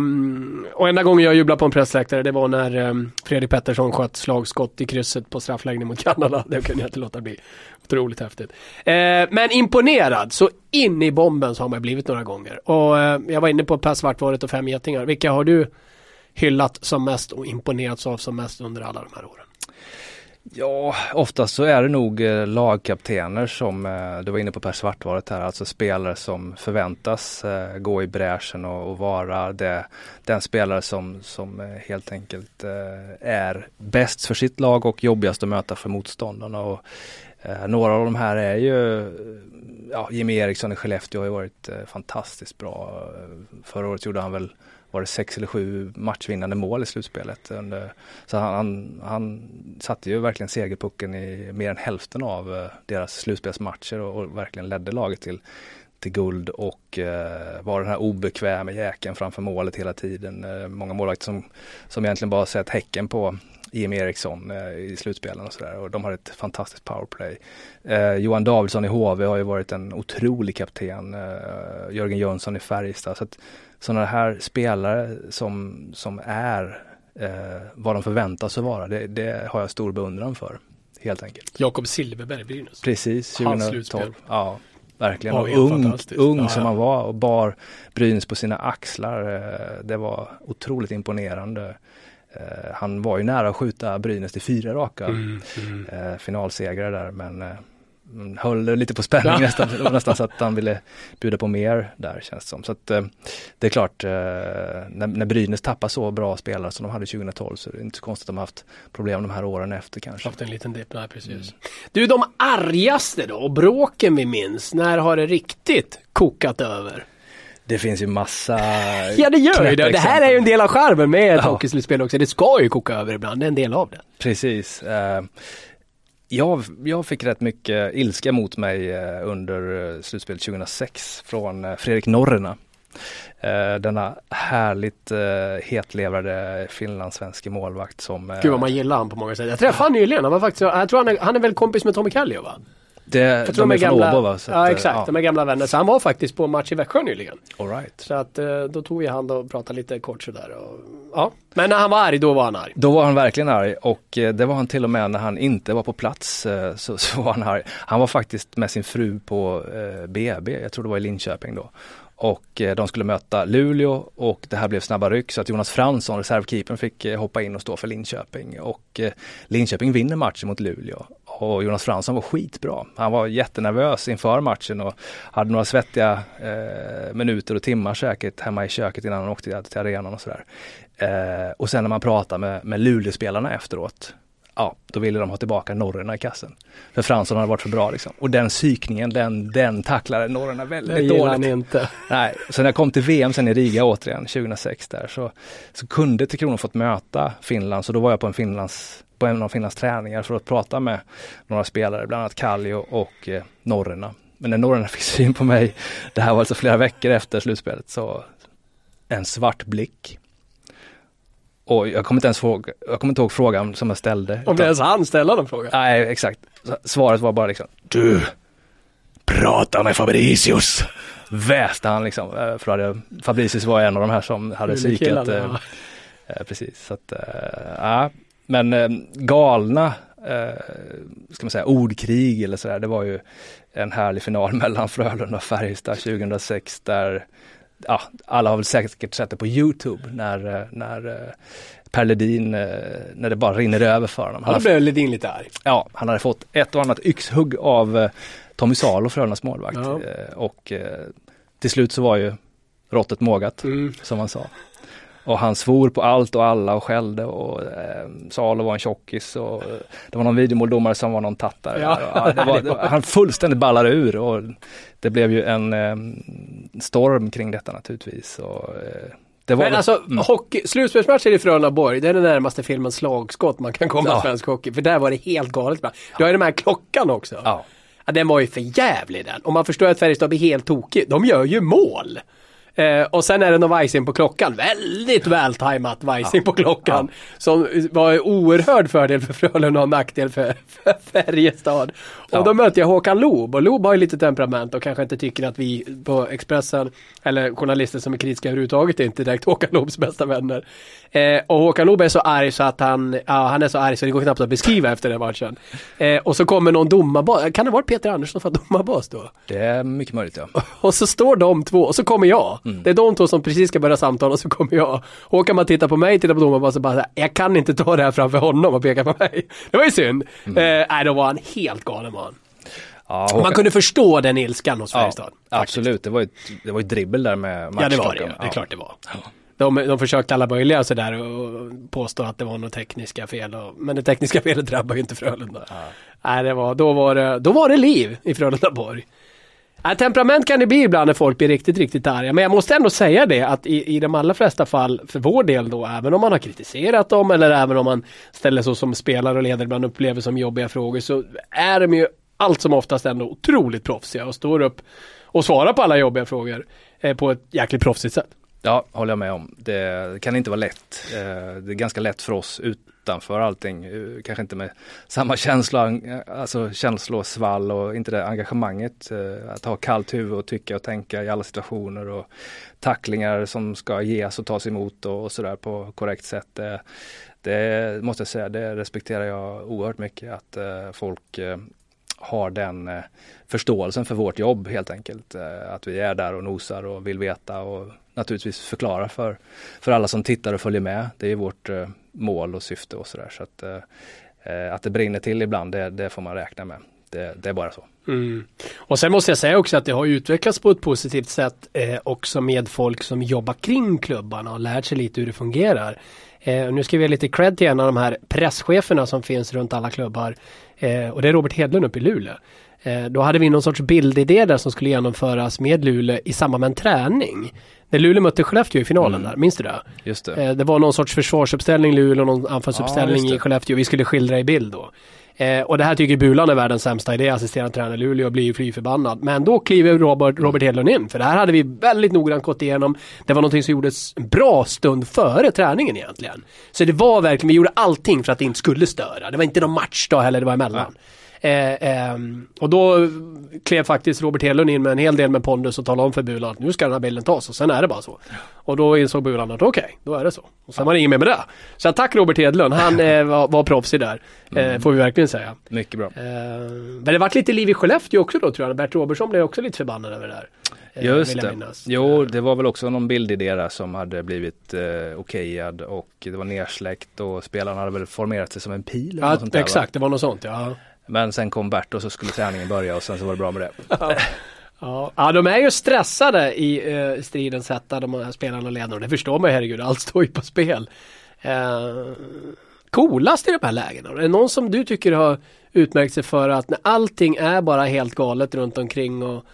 och enda gången jag jublade på en pressläktare det var när eh, Fredrik Pettersson sköt slagskott i krysset på straffläggning mot Kanada. Det kunde jag inte låta bli. Otroligt häftigt. Eh, men imponerad, så in i bomben så har man blivit några gånger. Och eh, jag var inne på Per Svartvaret och Fem Getingar. Vilka har du hyllat som mest och imponerats av som mest under alla de här åren? Ja, oftast så är det nog eh, lagkaptener som, eh, du var inne på Per Svartvaret här, alltså spelare som förväntas eh, gå i bräschen och, och vara det, den spelare som, som eh, helt enkelt eh, är bäst för sitt lag och jobbigast att möta för motståndarna. Och, eh, några av de här är ju, ja, Jimmy Eriksson i Skellefteå har ju varit fantastiskt bra. Förra året gjorde han väl var det sex eller sju matchvinnande mål i slutspelet. Så han, han satte ju verkligen segerpucken i mer än hälften av eh, deras slutspelsmatcher och, och verkligen ledde laget till, till guld och eh, var den här obekväma jäkeln framför målet hela tiden. Eh, många målvakter som, som egentligen bara sett Häcken på Jim Eriksson eh, i slutspelen och sådär och de har ett fantastiskt powerplay. Eh, Johan Davidsson i HV har ju varit en otrolig kapten. Eh, Jörgen Jönsson i Färjestad. Så att sådana här spelare som, som är eh, vad de förväntas att vara, det, det, har jag stor beundran för. Helt enkelt. Jakob Silverberg, Brynäs. Precis, 2012. Ja, verkligen. och ung, ung ja, som han var och bar Brynäs på sina axlar. Eh, det var otroligt imponerande. Eh, han var ju nära att skjuta Brynäs till fyra raka mm, mm. Eh, finalsegrar där men höll lite på spänning ja. nästan, nästan så att han ville bjuda på mer där känns det som. Så att, eh, det är klart, eh, när, när Brynäs tappar så bra spelare som de hade 2012 så är det inte så konstigt att de har haft problem de här åren efter kanske. Haft en liten dipp, nej precis. Mm. Du, de argaste då, och bråken vi minns, när har det riktigt kokat över? Det finns ju massa Ja det gör ju det. Det här är ju en del av charmen med ett Ja. hockeyslutspel också. Det ska ju koka över ibland, det är en del av det. Precis. Jag, jag fick rätt mycket ilska mot mig eh, under eh, slutspelet 2006 från eh, Fredrik Norrena. Denna härligt hetlevrade finlandssvenske målvakt som... Gud vad man gillar han på många sätt. Jag träffade han nyligen, han var faktiskt, jag tror han är, han är väl kompis med Tommy Kallio va? Det, tror de är från gamla, Åbo va? Så ja att, exakt, de är gamla vänner. Så han var faktiskt på match i Växjö nyligen. all right. Så att eh, då tog vi hand och pratade lite kort sådär. Och, ja. Men när han var arg, då var han arg. Då var han verkligen arg och eh, det var han till och med när han inte var på plats eh, så, så var han arg. Han var faktiskt med sin fru på eh, BB, jag tror det var i Linköping då. Och eh, de skulle möta Luleå och det här blev snabba ryck så att Jonas Fransson, reservkeepern, fick eh, hoppa in och stå för Linköping. Och eh, Linköping vinner matchen mot Luleå. Och Jonas Fransson var skitbra. Han var jättenervös inför matchen och hade några svettiga eh, minuter och timmar säkert hemma i köket innan han åkte till arenan och sådär. Eh, och sen när man pratar med, med Luleåspelarna efteråt, ja, då ville de ha tillbaka norrarna i kassen. För Fransson hade varit för bra liksom. Och den psykningen, den, den tacklade norrarna Det väldigt gillar han dåligt. inte. Nej, så när jag kom till VM sen i Riga återigen 2006 där så, så kunde Tre Kronor fått möta Finland så då var jag på en Finlands på en av Finlands träningar för att prata med några spelare, bland annat Kallio och eh, norrarna. Men när norrarna fick syn på mig, det här var alltså flera veckor efter slutspelet, så en svart blick. Och jag kommer inte ens fråga, jag kommer inte ihåg frågan som jag ställde. Om det ens han ställa den frågan. Nej, exakt. Svaret var bara liksom Du, prata med Fabricius. Väste han liksom. Eh, För hade, Fabricius var en av de här som hade psykat. Eh, eh, precis, så att, eh, ja. Men eh, galna, eh, ska man säga, ordkrig eller sådär. Det var ju en härlig final mellan Frölunda och Färjestad 2006 där ja, alla har väl säkert sett det på Youtube när, eh, när eh, Per Ledin, eh, när det bara rinner över för honom. Han har blev Ledin lite arg. Ja, han hade fått ett och annat yxhugg av Tommy Salo, Frölundas målvakt. Ja. Och till slut så var ju råttet mågat, Mm. som han sa. Och han svor på allt och alla och skällde och eh, Salo var en tjockis och eh, det var någon videomåldomare som var någon tattare. Ja. Och, det var, det var, han fullständigt ballade ur och det blev ju en eh, storm kring detta naturligtvis. Och, eh, Men väl- alltså, mm. hockey, slutspelsmatcher i Frölunda-Borg, det är den närmaste filmen slagskott man kan komma Ja. svensk hockey. För där var det helt galet. bra. Du har ju den här klockan också. Ja. Ja, den var ju för jävlig den. Och man förstår att Färjestad blir helt tokig. De gör ju mål. Eh, och sen är det någon vajsing på klockan. Väldigt vältajmat vajsing på klockan. Som var en oerhörd fördel för Frölunda och nackdel för, för Färjestad. Och Ja. då mötte jag Håkan Loob. Och Loob har ju lite temperament och kanske inte tycker att vi på Expressen eller journalister som är kritiska överhuvudtaget är inte direkt Håkan Loobs bästa vänner. Eh, och Håkan Loob är så arg så att han, ja han är så arg så det går knappt att beskriva efter den matchen. Eh, och så kommer någon domarbas, kan det vara Peter Andersson för domarbas då? Det är mycket möjligt ja. Och så står de två och så kommer jag. Mm. Det är de två som precis ska börja samtala och så kommer jag. Håkan man tittar på mig, tittar på domaren och så bara så här, jag kan inte ta det här framför honom och peka på mig. Det var ju synd. Mm. Eh, nej, då var han helt galen man. ja Man Håkan- kunde förstå den ilskan hos Ja, Färjestad. absolut, det var ju det var ett dribbel där med Ja det var det matchklockan. ju. Det är klart det var. De, de försökte alla möjliga sådär och påstå att det var något tekniska fel. Och, men det tekniska felet drabbar ju inte Frölunda. Nej, det var, då, var det, då var det liv i Frölundaborg. Ja, temperament kan det bli ibland när folk blir riktigt, riktigt arga. Men jag måste ändå säga det att i, i de allra flesta fall, för vår del då, även om man har kritiserat dem eller även om man ställer så som spelare och ledare ibland upplever som jobbiga frågor så är de ju allt som oftast ändå otroligt proffsiga och står upp och svarar på alla jobbiga frågor eh, på ett jäkligt proffsigt sätt. Ja, håller jag med om. Det kan inte vara lätt. Eh, det är ganska lätt för oss utanför allting. Eh, kanske inte med samma känsla, alltså känslosvall och inte det engagemanget. Eh, att ha kallt huvud och tycka och tänka i alla situationer och tacklingar som ska ges och tas emot och, sådär på korrekt sätt. Det, det måste jag säga, det respekterar jag oerhört mycket att folk har den förståelsen för vårt jobb helt enkelt. Att vi är där och nosar och vill veta och naturligtvis förklara för, för alla som tittar och följer med. Det är vårt eh, mål och syfte och sådär. Så att, eh, eh, att det brinner till ibland, det, det får man räkna med. Det, det är bara så. Mm. Och sen måste jag säga också att det har utvecklats på ett positivt sätt eh, också med folk som jobbar kring klubbarna och lärt sig lite hur det fungerar. Eh, nu ska vi ge lite cred till en av de här presscheferna som finns runt alla klubbar. Eh, och det är Robert Hedlund uppe i Luleå. Eh, då hade vi någon sorts bildidé där som skulle genomföras med Luleå i samband med en träning. När Luleå mötte Skellefteå i finalen Mm. där, minns du det? Just det. Eh, det var någon sorts försvarsuppställning Luleå och någon anfallsuppställning Ja, i Skellefteå. Vi skulle skildra i bild då. Eh, och det här tycker Bulan är världens sämsta idé, assisterande tränare Luleå och blir ju fly förbannad. Men då kliver Robert, Robert Hedlund in, för det här hade vi väldigt noggrant gått igenom. Det var någonting som gjordes en bra stund före träningen egentligen. Så det var verkligen, vi gjorde allting för att det inte skulle störa. Det var inte någon matchdag heller, det var emellan. Eh, ehm, och då klev faktiskt Robert Hedlund in med en hel del med pondus och talade om för Bulan att nu ska den här bilden tas och sen är det bara så. Och då insåg Bulan att okej, då är det så. Och sen var det inget mer med det. Så tack Robert Hedlund, han eh, var, var proffsig där. Eh, får vi verkligen säga. Mycket bra. Eh, men det vart lite liv i Skellefteå också då tror jag. Bert Robertsson blev också lite förbannad över det där. Eh, Just det. Jo, det var väl också någon bildidé där som hade blivit eh, okejad och det var nersläckt och spelarna hade väl formerat sig som en pil. eller något Ja, sånt där, va? exakt, det var något sånt ja. Men sen kom Bert och så skulle träningen börja och sen så var det bra med det. Ja, ja de är ju stressade i uh, stridens hetta, de här spelarna och ledarna. Det förstår man ju, herregud, allt står ju på spel. Uh, coolast i de här lägena? Är det någon som du tycker har utmärkt sig för att när allting är bara helt galet runt omkring och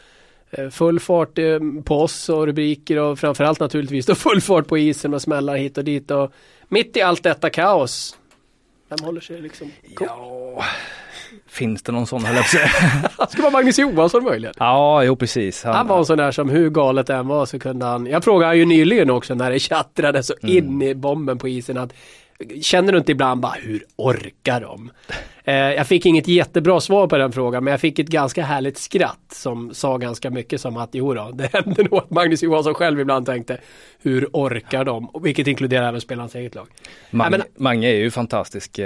eh, full fart eh, på oss och rubriker och framförallt naturligtvis då full fart på isen och smällar hit och dit och mitt i allt detta kaos. Vem håller sig liksom cool? Ja, finns det någon sån höll jag på. Ska vara Magnus Johansson möjligen? Ja, jo precis. Han var en sån där som hur galet det än var så kunde han, jag frågade han ju nyligen också när det tjattrade så Mm. in i bomben på isen att Känner du inte ibland bara hur orkar de? Eh, jag fick inget jättebra svar på den frågan men jag fick ett ganska härligt skratt som sa ganska mycket som att jo då, det hände nog att Magnus Johansson själv ibland tänkte hur orkar de? Vilket inkluderar även spelarnas eget lag. Mange, Nej, Mange är ju fantastisk. eh,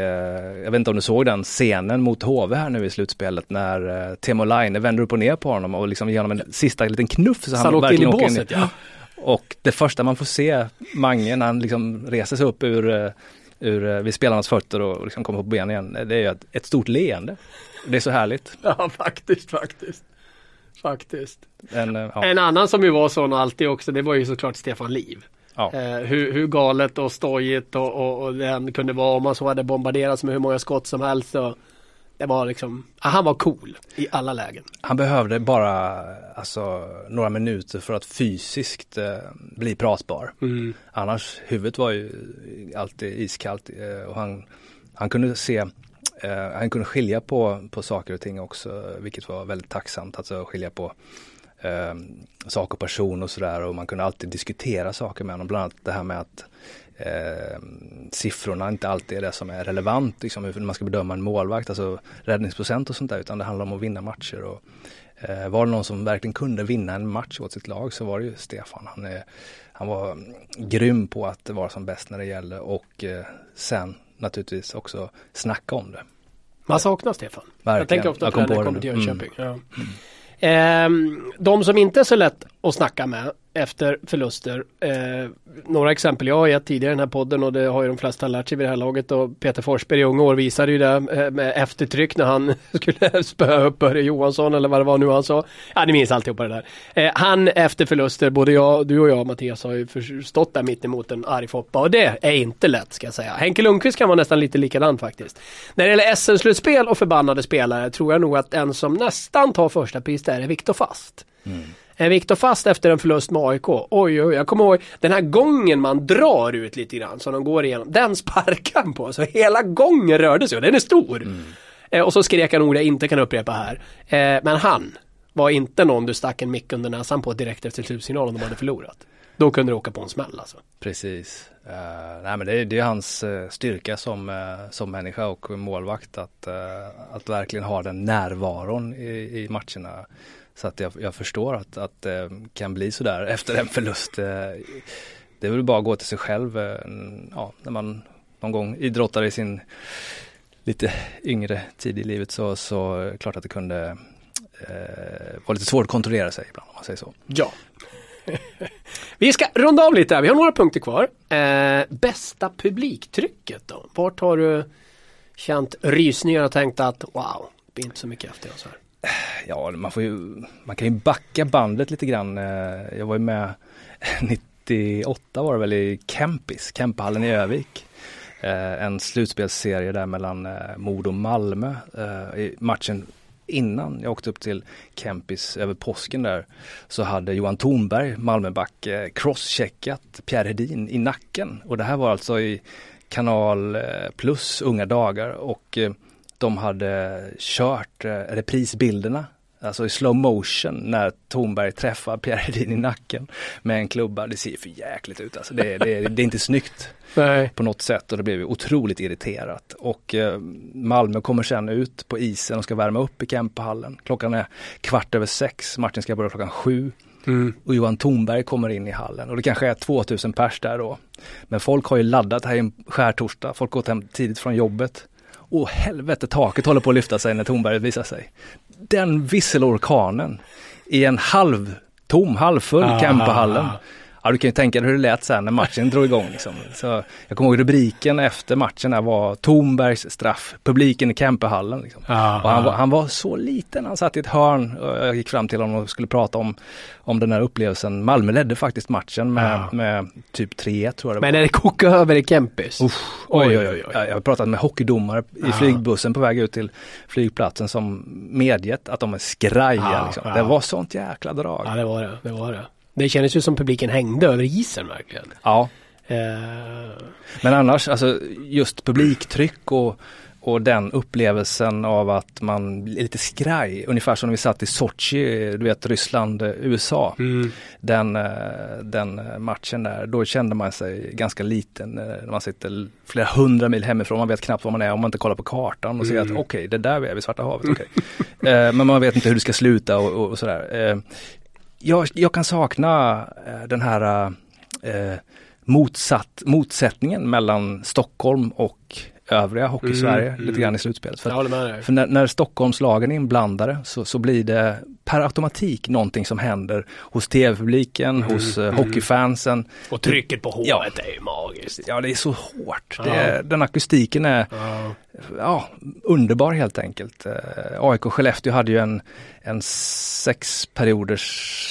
Jag vet inte om du såg den scenen mot HV här nu i slutspelet när eh, Temo Laine vänder upp och ner på honom och liksom ger honom en sista liten knuff så Så han, han åkte in i verkligen åker båset ja. Och det första man får se Mange när han liksom reser sig upp ur, eh, ur eh, vid spelarnas fötter och liksom kommer på ben igen, det är ju ett, ett stort leende. Det är så härligt. Ja faktiskt, faktiskt. Faktiskt. En, eh, ja, En annan som ju var sån alltid också, det var ju såklart Stefan Liv. ja. Eh, hur, hur galet och stojigt och, och, och den kunde vara om man så hade bombarderats med hur många skott som helst. Och det var liksom, ja, han var cool i alla lägen. Han behövde bara alltså, några minuter för att fysiskt eh, bli pratbar. Mm. Annars, huvudet var ju alltid iskallt eh, och han, han kunde se eh, han kunde skilja på, på saker och ting också, vilket var väldigt tacksamt. Alltså skilja på eh, sak och person och sådär och man kunde alltid diskutera saker med honom. Bland annat det här med att eh, siffrorna inte alltid är det som är relevant, liksom hur man ska bedöma en målvakt, alltså räddningsprocent och sånt där, utan det handlar om att vinna matcher. Och, eh, var det någon som verkligen kunde vinna en match åt sitt lag så var det ju Stefan. Han, är, han var mm, grym på att vara som bäst när det gäller och eh, sen naturligtvis också snacka om det. Man saknar Stefan. Jag Verkligen. tänker ofta Jag på kom det när jag kommer till. Jönköping. Ja. Ehm, de som inte är så lätt att snacka med efter förluster. Eh, några exempel jag har gett tidigare i den här podden och det har ju de flesta lärt sig vid det här laget och Peter Forsberg i unga år visade ju det eh, med eftertryck när han skulle spöa upp Börje Johansson eller vad det var nu han sa. Ja ni minns alltihopa det där. Eh, han efter förluster, både jag, du och jag Mattias har ju förstått där mitt emot en arg Foppa och det är inte lätt ska jag säga. Henke Lundqvist kan vara nästan lite likadan faktiskt. När det gäller SM-slutspel och förbannade spelare tror jag nog att en som nästan tar första pris där är Viktor Fast. Mm. Viktor fast efter en förlust med AIK? Oj, oj, jag kommer ihåg den här gången man drar ut lite grann som de går igenom. Den sparkar han på, så hela gången rörde sig och den är stor. Eh, och så skrek han ord jag inte kan upprepa här. Eh, men han var inte någon du stack en mick under näsan på direkt efter slutsignalen om de hade förlorat. Då kunde du åka på en smäll alltså. Precis. Uh, nej men det är, det är hans uh, styrka som, uh, som människa och målvakt att, uh, att verkligen ha den närvaron i, i matcherna. Så att jag, jag förstår att, att det kan bli sådär efter en förlust. Eh, det är väl bara att gå till sig själv eh, ja, när man någon gång idrottar i sin lite yngre tid i livet så, så klart att det kunde eh, vara lite svårt att kontrollera sig ibland om man säger så. Ja. Vi ska runda av lite här. Vi har några punkter kvar. Eh, bästa publiktrycket då? Vart har du känt rysningar och tänkt att wow, det blir inte så mycket efter oss här? Ja, man får ju, man kan ju backa bandet lite grann. Eh, jag var ju med 98 var det väl i Kempis, Kemphallen i Övik. Eh, en slutspelsserie där mellan eh, Modo och Malmö. I matchen innan jag åkte upp till Kempis över påsken där så hade Johan Thornberg, Malmöback, crosscheckat Pierre Hedin i nacken. Och det här var alltså i Kanal Plus unga dagar och de hade kört reprisbilderna Alltså i slow motion när Thornberg träffar Pierre Hedin i nacken med en klubba. Det ser för jäkligt ut alltså. Det, det, det är inte snyggt Nej. på något sätt och det blev otroligt irriterat. Och eh, Malmö kommer sen ut på isen och ska värma upp i Kempehallen. Klockan är kvart över sex, matchen ska börja klockan sju. Mm. Och Johan Thornberg kommer in i hallen och det kanske är 2000 pers där då. Men folk har ju laddat här i en skärtorsdag, folk har gått hem tidigt från jobbet. Åh helvete, taket håller på att lyfta sig när Thornberg visar sig den visselorkanen i en halvtom, halvfull ah, Kempehallen. Ja, du kan ju tänka dig hur det lät sen när matchen drog igång. Liksom. Så jag kommer ihåg rubriken efter matchen där var Tornbergs straff, publiken i Kempehallen. Liksom. Ah, och han, var, han var så liten, han satt i ett hörn och jag gick fram till honom och skulle prata om, om den här upplevelsen. Malmö ledde faktiskt matchen med, ah. med typ 3-1 tror jag det var. Men när det kokade över i Kempis? Uff, oj, oj, oj, oj. Jag har pratat med hockeydomare i flygbussen på väg ut till flygplatsen som medgett att de är skraja. Liksom. Det var sånt jäkla drag. Ja, det var det. det, var det. Det kändes ju som publiken hängde över isen verkligen. Ja. Uh... Men annars, alltså just publiktryck och, och den upplevelsen av att man blir lite skraj, ungefär som när vi satt i Sochi, du vet Ryssland, USA. Mm. Den, eh, den matchen där, då kände man sig ganska liten eh, när man sitter flera hundra mil hemifrån, man vet knappt var man är om man inte kollar på kartan och ser mm. att okej, okay, det där är vi, Svarta havet, okay. Men man vet inte hur det ska sluta och, och sådär jag, jag kan sakna eh, den här eh, eh, motsatt, motsättningen mellan Stockholm och övriga Hockeysverige mm, lite mm. grann i slutspelet. För, för när, när Stockholmslagen är inblandade så, så blir det per automatik någonting som händer hos tv-publiken, mm, hos uh, hockeyfansen. Och trycket på håret ja. är ju magiskt. Ja, det är så hårt. Det, den akustiken är ja. ja. underbar helt enkelt. Uh, AIK Skellefteå hade ju en, en sex perioders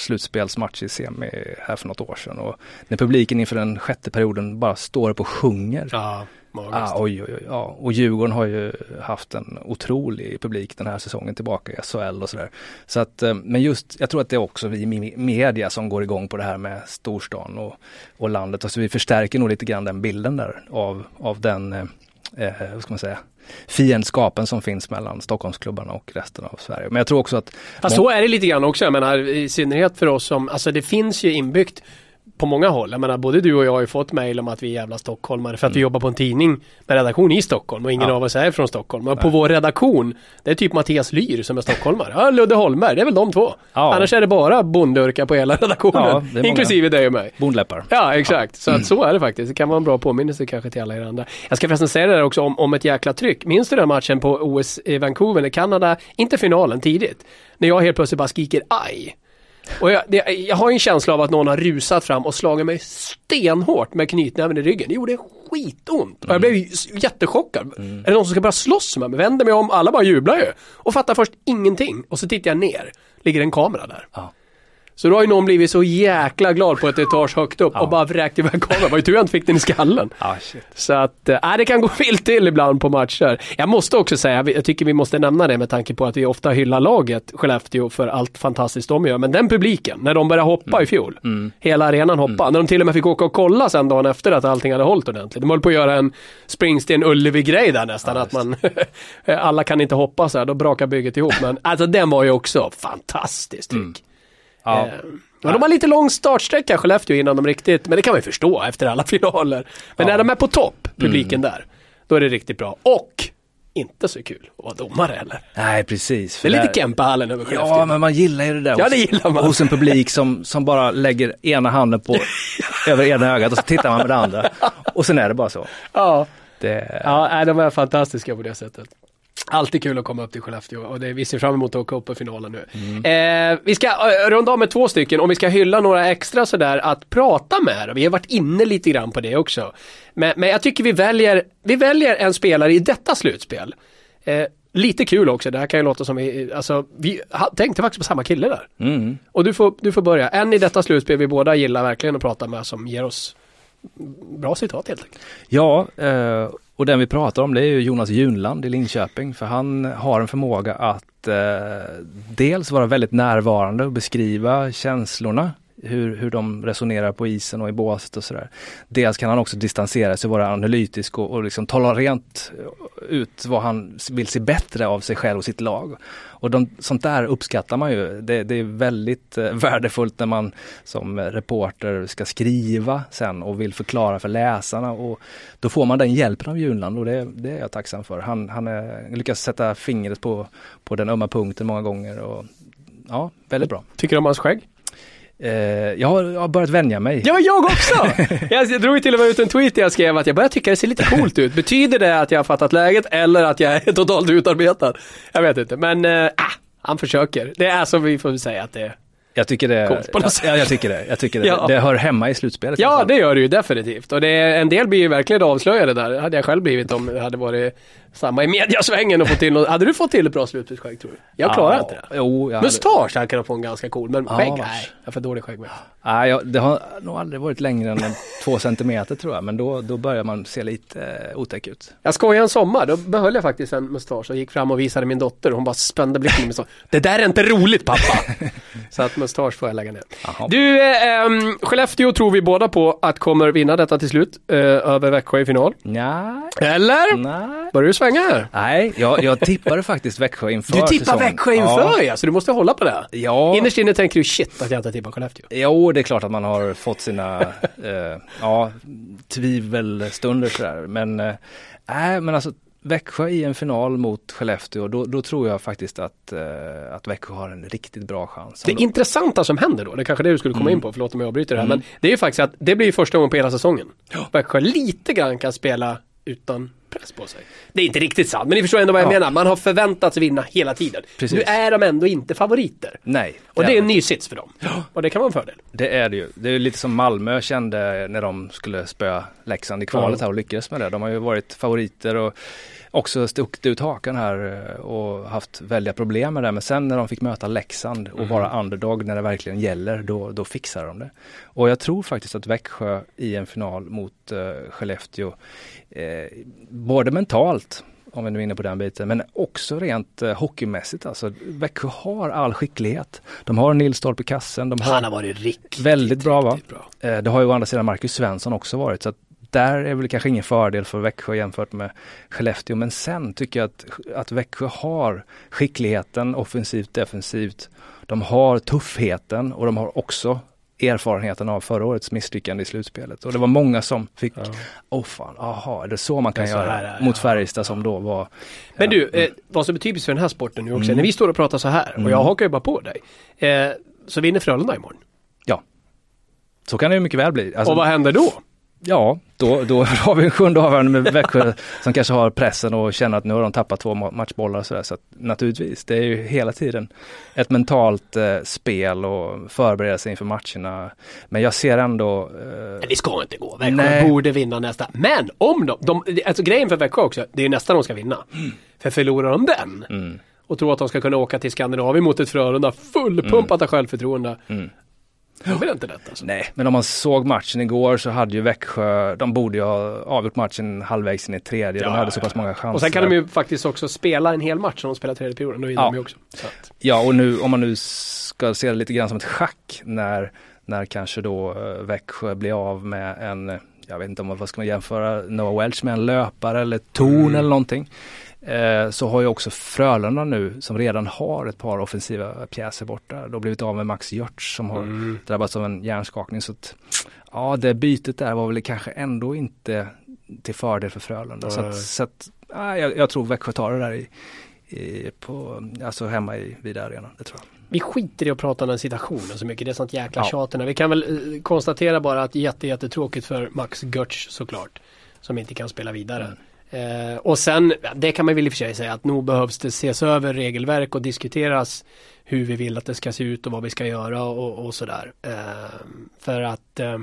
slutspelsmatch i semi här för något år sedan och när publiken inför den sjätte perioden bara står upp och sjunger. Ja Ah, oj, oj, oj, ja. Och Djurgården har ju haft en otrolig publik den här säsongen tillbaka i SHL och sådär. Så att, eh, men just, jag tror att det är också vi media som går igång på det här med storstan och, och landet. Alltså vi förstärker nog lite grann den bilden där av, av den, eh, eh vad ska man säga, fiendskapen som finns mellan Stockholmsklubbarna och resten av Sverige. Men jag tror också att... Ja, så är det lite grann också. Jag menar i synnerhet för oss som, alltså det finns ju inbyggt på många håll. Jag menar både du och jag har ju fått mejl om att vi är jävla stockholmare för att mm. vi jobbar på en tidning med redaktion i Stockholm och ingen ja. av oss är från Stockholm. Och på vår redaktion, det är typ Mattias Lyr som är stockholmare. Ja, Ludde Holmberg, det är väl de två. Ja. Annars är det bara bondurka på hela redaktionen. Ja, inklusive dig och mig. Bondläppar. Ja, exakt. Så att så är det faktiskt. Det kan vara en bra påminnelse kanske till alla er andra. Jag ska förresten säga det där också om, om ett jäkla tryck. Minns du den matchen på OS i Vancouver när Kanada, inte finalen tidigt, när jag helt plötsligt bara skriker aj. Och jag, det, jag har en känsla av att någon har rusat fram och slagit mig stenhårt med knytnäven i ryggen. Det gjorde skitont. Och jag blev jättechockad. Mm. Är det någon som ska börja slåss med mig? Vänder mig om, alla bara jublar ju. Och fattar först ingenting. Och så tittar jag ner. Ligger en kamera där. Ja. Så då har ju någon blivit så jäkla glad på ett etage högt upp ja. och bara vräkt iväg kameran. Var ju tur jag inte fick den i skallen. Ah, så att, äh, det kan gå vilt till ibland på matcher. Jag måste också säga, jag tycker vi måste nämna det med tanke på att vi ofta hyllar laget Skellefteå för allt fantastiskt de gör. Men den publiken, när de började hoppa mm. i fjol, mm. hela arenan hoppa. Mm. När de till och med fick åka och kolla sen dagen efter att allting hade hållit ordentligt. De höll på att göra en Springsteen-Ullevi-grej där nästan. Ja, att man, alla kan inte hoppa så här, då brakar bygget ihop. Men alltså den var ju också fantastiskt tryck. Mm. Ja. Eh, men de har lite lång startsträcka Skellefteå innan de riktigt, men det kan man ju förstå efter alla finaler. Men ja. när de är på topp, publiken mm. där, då är det riktigt bra. Och inte så kul att vara domare heller. Nej precis. Det är lite Kempehallen över Skellefteå. Ja men man gillar ju det där. Ja det gillar man. Hos en publik som, som bara lägger ena handen på över ena ögat och så tittar man med det andra. Och sen är det bara så. Ja. Det... Ja, de är fantastiska på det sättet. Alltid kul att komma upp till Skellefteå och det, vi ser fram emot att åka upp på finalen nu. Mm. Eh, vi ska uh, runda av med två stycken, om vi ska hylla några extra sådär att prata med. Vi har varit inne lite grann på det också. Men, men jag tycker vi väljer, vi väljer en spelare i detta slutspel. Eh, lite kul också, det här kan ju låta som vi, alltså vi tänkte faktiskt på samma kille där. Mm. Och du får, du får börja. En i detta slutspel vi båda gillar verkligen att prata med som ger oss bra citat helt enkelt. Ja, eh, och den vi pratar om det är ju Jonas Junland i Linköping. För han har en förmåga att eh, dels vara väldigt närvarande och beskriva känslorna hur, hur de resonerar på isen och i båset och sådär. Dels kan han också distansera sig, vara analytisk och, och liksom tala rent ut vad han vill se bättre av sig själv och sitt lag. Och de, sånt där uppskattar man ju. Det, det är väldigt eh, värdefullt när man som reporter ska skriva sen och vill förklara för läsarna och då får man den hjälpen av Junland och det, det är jag tacksam för. Han, han är, lyckas sätta fingret på, på den ömma punkten många gånger och ja, väldigt bra. Tycker du om hans skägg? Eh, jag, har, jag har börjat vänja mig. Ja, jag också! jag drog till och med ut en tweet där jag skrev att jag börjar tycka det ser lite coolt ut. Betyder det att jag har fattat läget eller att jag är totalt utarbetad? Jag vet inte, men äh, han försöker. Det är som vi får säga att det är. Jag tycker det, ja, jag tycker det. Jag tycker det. Ja. det hör hemma i slutspelet. Ja, det gör det ju definitivt. Och det, en del blir ju verkligen avslöjade där. Det hade jag själv blivit om det hade varit samma i mediasvängen och fått till något. Hade du fått till ett bra slutspelsskägg tror du? Jag klarar ja, inte det. Jo, jag Mustasch hade kunnat få en ganska cool, men skägg, nej. Jag har för dålig skägg med. Nej, jag, det har nog aldrig varit längre än två centimeter tror jag, men då, då börjar man se lite eh, otäck ut. Jag skojade en sommar, då behöll jag faktiskt en mustasch och gick fram och visade min dotter och hon bara spände blicken och sa Det där är inte roligt pappa! Så att mustasch får jag lägga ner. Aha. Du, eh, ähm, Skellefteå tror vi båda på att kommer vinna detta till slut, eh, över Växjö i final. Nej. Eller? Nej. Börjar du här? Nej, jag, jag tippade faktiskt Växjö inför Du tippar säsongen. Växjö inför ja. så du måste hålla på det. Ja. Innerst inne tänker du shit att jag inte tippar Skellefteå. Jo, det är klart att man har fått sina eh, ja, tvivelstunder sådär. Men, eh, men alltså Växjö i en final mot Skellefteå, då, då tror jag faktiskt att, uh, att Växjö har en riktigt bra chans. Det intressanta som händer då, det är kanske det du skulle komma mm. in på, förlåt om jag avbryter det här, mm. men det är ju faktiskt att det blir första gången på hela säsongen. Ja. Växjö lite grann kan spela utan press på sig. Det är inte riktigt sant, men ni förstår ändå vad jag ja. menar. Man har förväntats vinna hela tiden. Precis. Nu är de ändå inte favoriter. Nej. Det och det är en ny sits för dem. Ja. Och det kan vara en fördel. Det är det ju. Det är lite som Malmö kände när de skulle spöa Leksand i kvalet här och lyckades med det. De har ju varit favoriter och också stuckit ut hakan här eh, och haft väldiga problem med det. Men sen när de fick möta Leksand och mm. vara underdog när det verkligen gäller, då, då fixar de det. Och jag tror faktiskt att Växjö i en final mot uh, Skellefteå, eh, både mentalt om vi nu är inne på den biten, men också rent eh, hockeymässigt. Alltså, Växjö har all skicklighet. De har Nils Stolpe i kassen. De har Han har varit riktigt, väldigt bra va? Bra. Eh, det har ju å andra sidan Marcus Svensson också varit. Så där är väl kanske ingen fördel för Växjö jämfört med Skellefteå. Men sen tycker jag att, att Växjö har skickligheten offensivt, defensivt. De har tuffheten och de har också erfarenheten av förra årets misslyckande i slutspelet. Och det var många som fick, åh ja. oh fan, aha, är det så man kan göra här, mot Färjestad ja. som då var Men du, eh, vad som är typiskt för den här sporten nu också, mm. när vi står och pratar så här, och jag mm. hakar ju bara på dig, eh, så vinner Frölunda imorgon. Ja. Så kan det ju mycket väl bli. Alltså, och vad händer då? Ja, då, då har vi en sjunde avgörande med Växjö som kanske har pressen och känner att nu har de tappat två matchbollar och sådär. Så att, naturligtvis, det är ju hela tiden ett mentalt eh, spel och förbereda sig inför matcherna. Men jag ser ändå... Eh, det ska inte gå. Växjö nej. borde vinna nästa. Men om de, de, alltså grejen för Växjö också, det är nästa de ska vinna. Mm. För förlorar de den mm. och tror att de ska kunna åka till Skandinavien mot ett Frölunda fullpumpat mm. av självförtroende. Mm. Jag vill inte detta. Alltså. Nej, men om man såg matchen igår så hade ju Växjö, de borde ju ha avgjort matchen halvvägs in i tredje. Ja, de hade så pass många chanser. Och sen kan de ju faktiskt också spela en hel match om de spelar tredje perioden. Då vinner ja. de ju också. Ja, och nu om man nu ska se det lite grann som ett schack när, när kanske då uh, Växjö blir av med en jag vet inte om vad ska man jämföra Noah Welch med en löpare eller ton mm. eller någonting. Eh, så har ju också Frölunda nu som redan har ett par offensiva pjäser borta. Då blivit av med Max Görtz som har mm. drabbats av en hjärnskakning. Så att, ja, det bytet där var väl kanske ändå inte till fördel för Frölunda. Mm. Så att, så att ja, jag, jag, tror Växjö tar det där i, i, på, alltså hemma i Vida Arena. Det tror jag. Vi skiter i att prata om den situationen så mycket. Det är sånt jäkla ja. tjat. Vi kan väl eh, konstatera bara att jätte, jättetråkigt för Max Görtz såklart. Som inte kan spela vidare. Mm. Eh, och sen, det kan man väl i och för sig säga att nog behövs det ses över regelverk och diskuteras hur vi vill att det ska se ut och vad vi ska göra och, och sådär. Eh, för att, eh,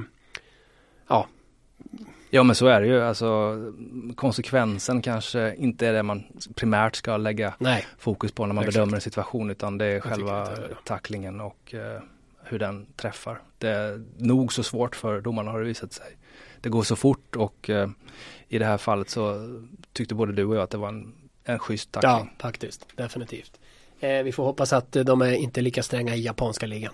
ja. Ja men så är det ju, alltså konsekvensen kanske inte är det man primärt ska lägga Nej. fokus på när man Exakt. bedömer en situation utan det är Jag själva tacklingen och eh, hur den träffar. Det är nog så svårt för domarna har det visat sig. Det går så fort och eh, i det här fallet så tyckte både du och jag att det var en, en schysst tackling. Ja, faktiskt. Definitivt. Eh, vi får hoppas att de är inte lika stränga i japanska ligan.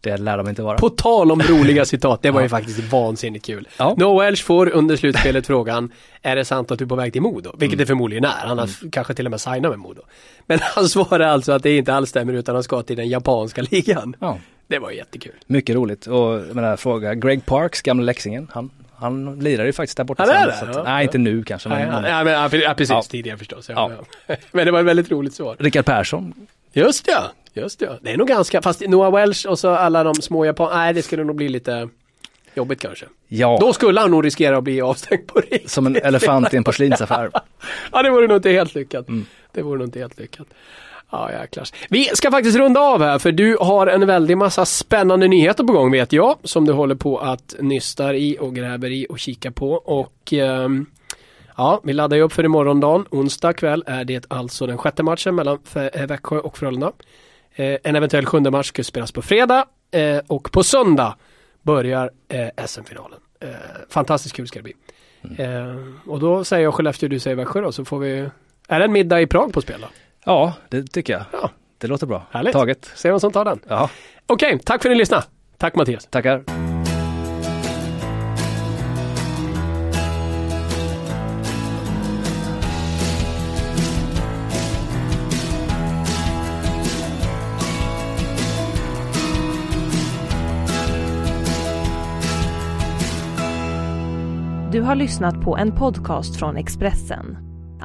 Det lär de inte vara. På tal om roliga citat, det var ju faktiskt vansinnigt kul. Ja. Noah Welch får under slutspelet frågan, är det sant att du är på väg till Modo? Vilket Mm. det förmodligen är, han har kanske till och med signat med Modo. Men han svarar alltså att det inte alls stämmer utan han ska till den japanska ligan. Ja, Det var jättekul. mycket roligt. Och jag menar, fråga Greg Parks, gamla Leksingen. Han, han lirar ju faktiskt där borta. Han är sen, det? så att, Ja. nej, inte nu kanske. Men, Ja, ja, men, ja, precis, Ja. tidigare förstås. Ja, Ja. Men det var ett väldigt roligt svar. Rickard Persson. Just ja, just ja. Det är nog ganska, fast Noah Welch och så alla de små japan... Nej, det skulle nog bli lite jobbigt kanske. Ja, Då skulle han nog riskera att bli avstängd på riktigt. som en elefant i en porslinsaffär. Ja, det vore nog inte helt lyckat. Mm. Det vore nog inte helt lyckat. Ja, jäklar. Vi ska faktiskt runda av här för du har en väldig massa spännande nyheter på gång vet jag. Som du håller på att nystar i och gräver i och kika på. Och ehm, ja, vi laddar ju upp för imorgondagen. Onsdag kväll är det alltså den sjätte matchen mellan eh, Växjö och Frölunda. Eh, en eventuell sjunde match ska spelas på fredag eh, och på söndag börjar eh, SM-finalen. Eh, fantastiskt kul ska det bli. Eh, och då säger jag Skellefteå, du säger Växjö då, så får vi... Är det en middag i Prag på spel då? Ja, det tycker jag. Ja. Det låter bra. Härligt. Taget. Se vem som tar den. Ja, Okej, tack för att ni lyssnade. Tack Mattias. tackar. Du har lyssnat på en podcast från Expressen.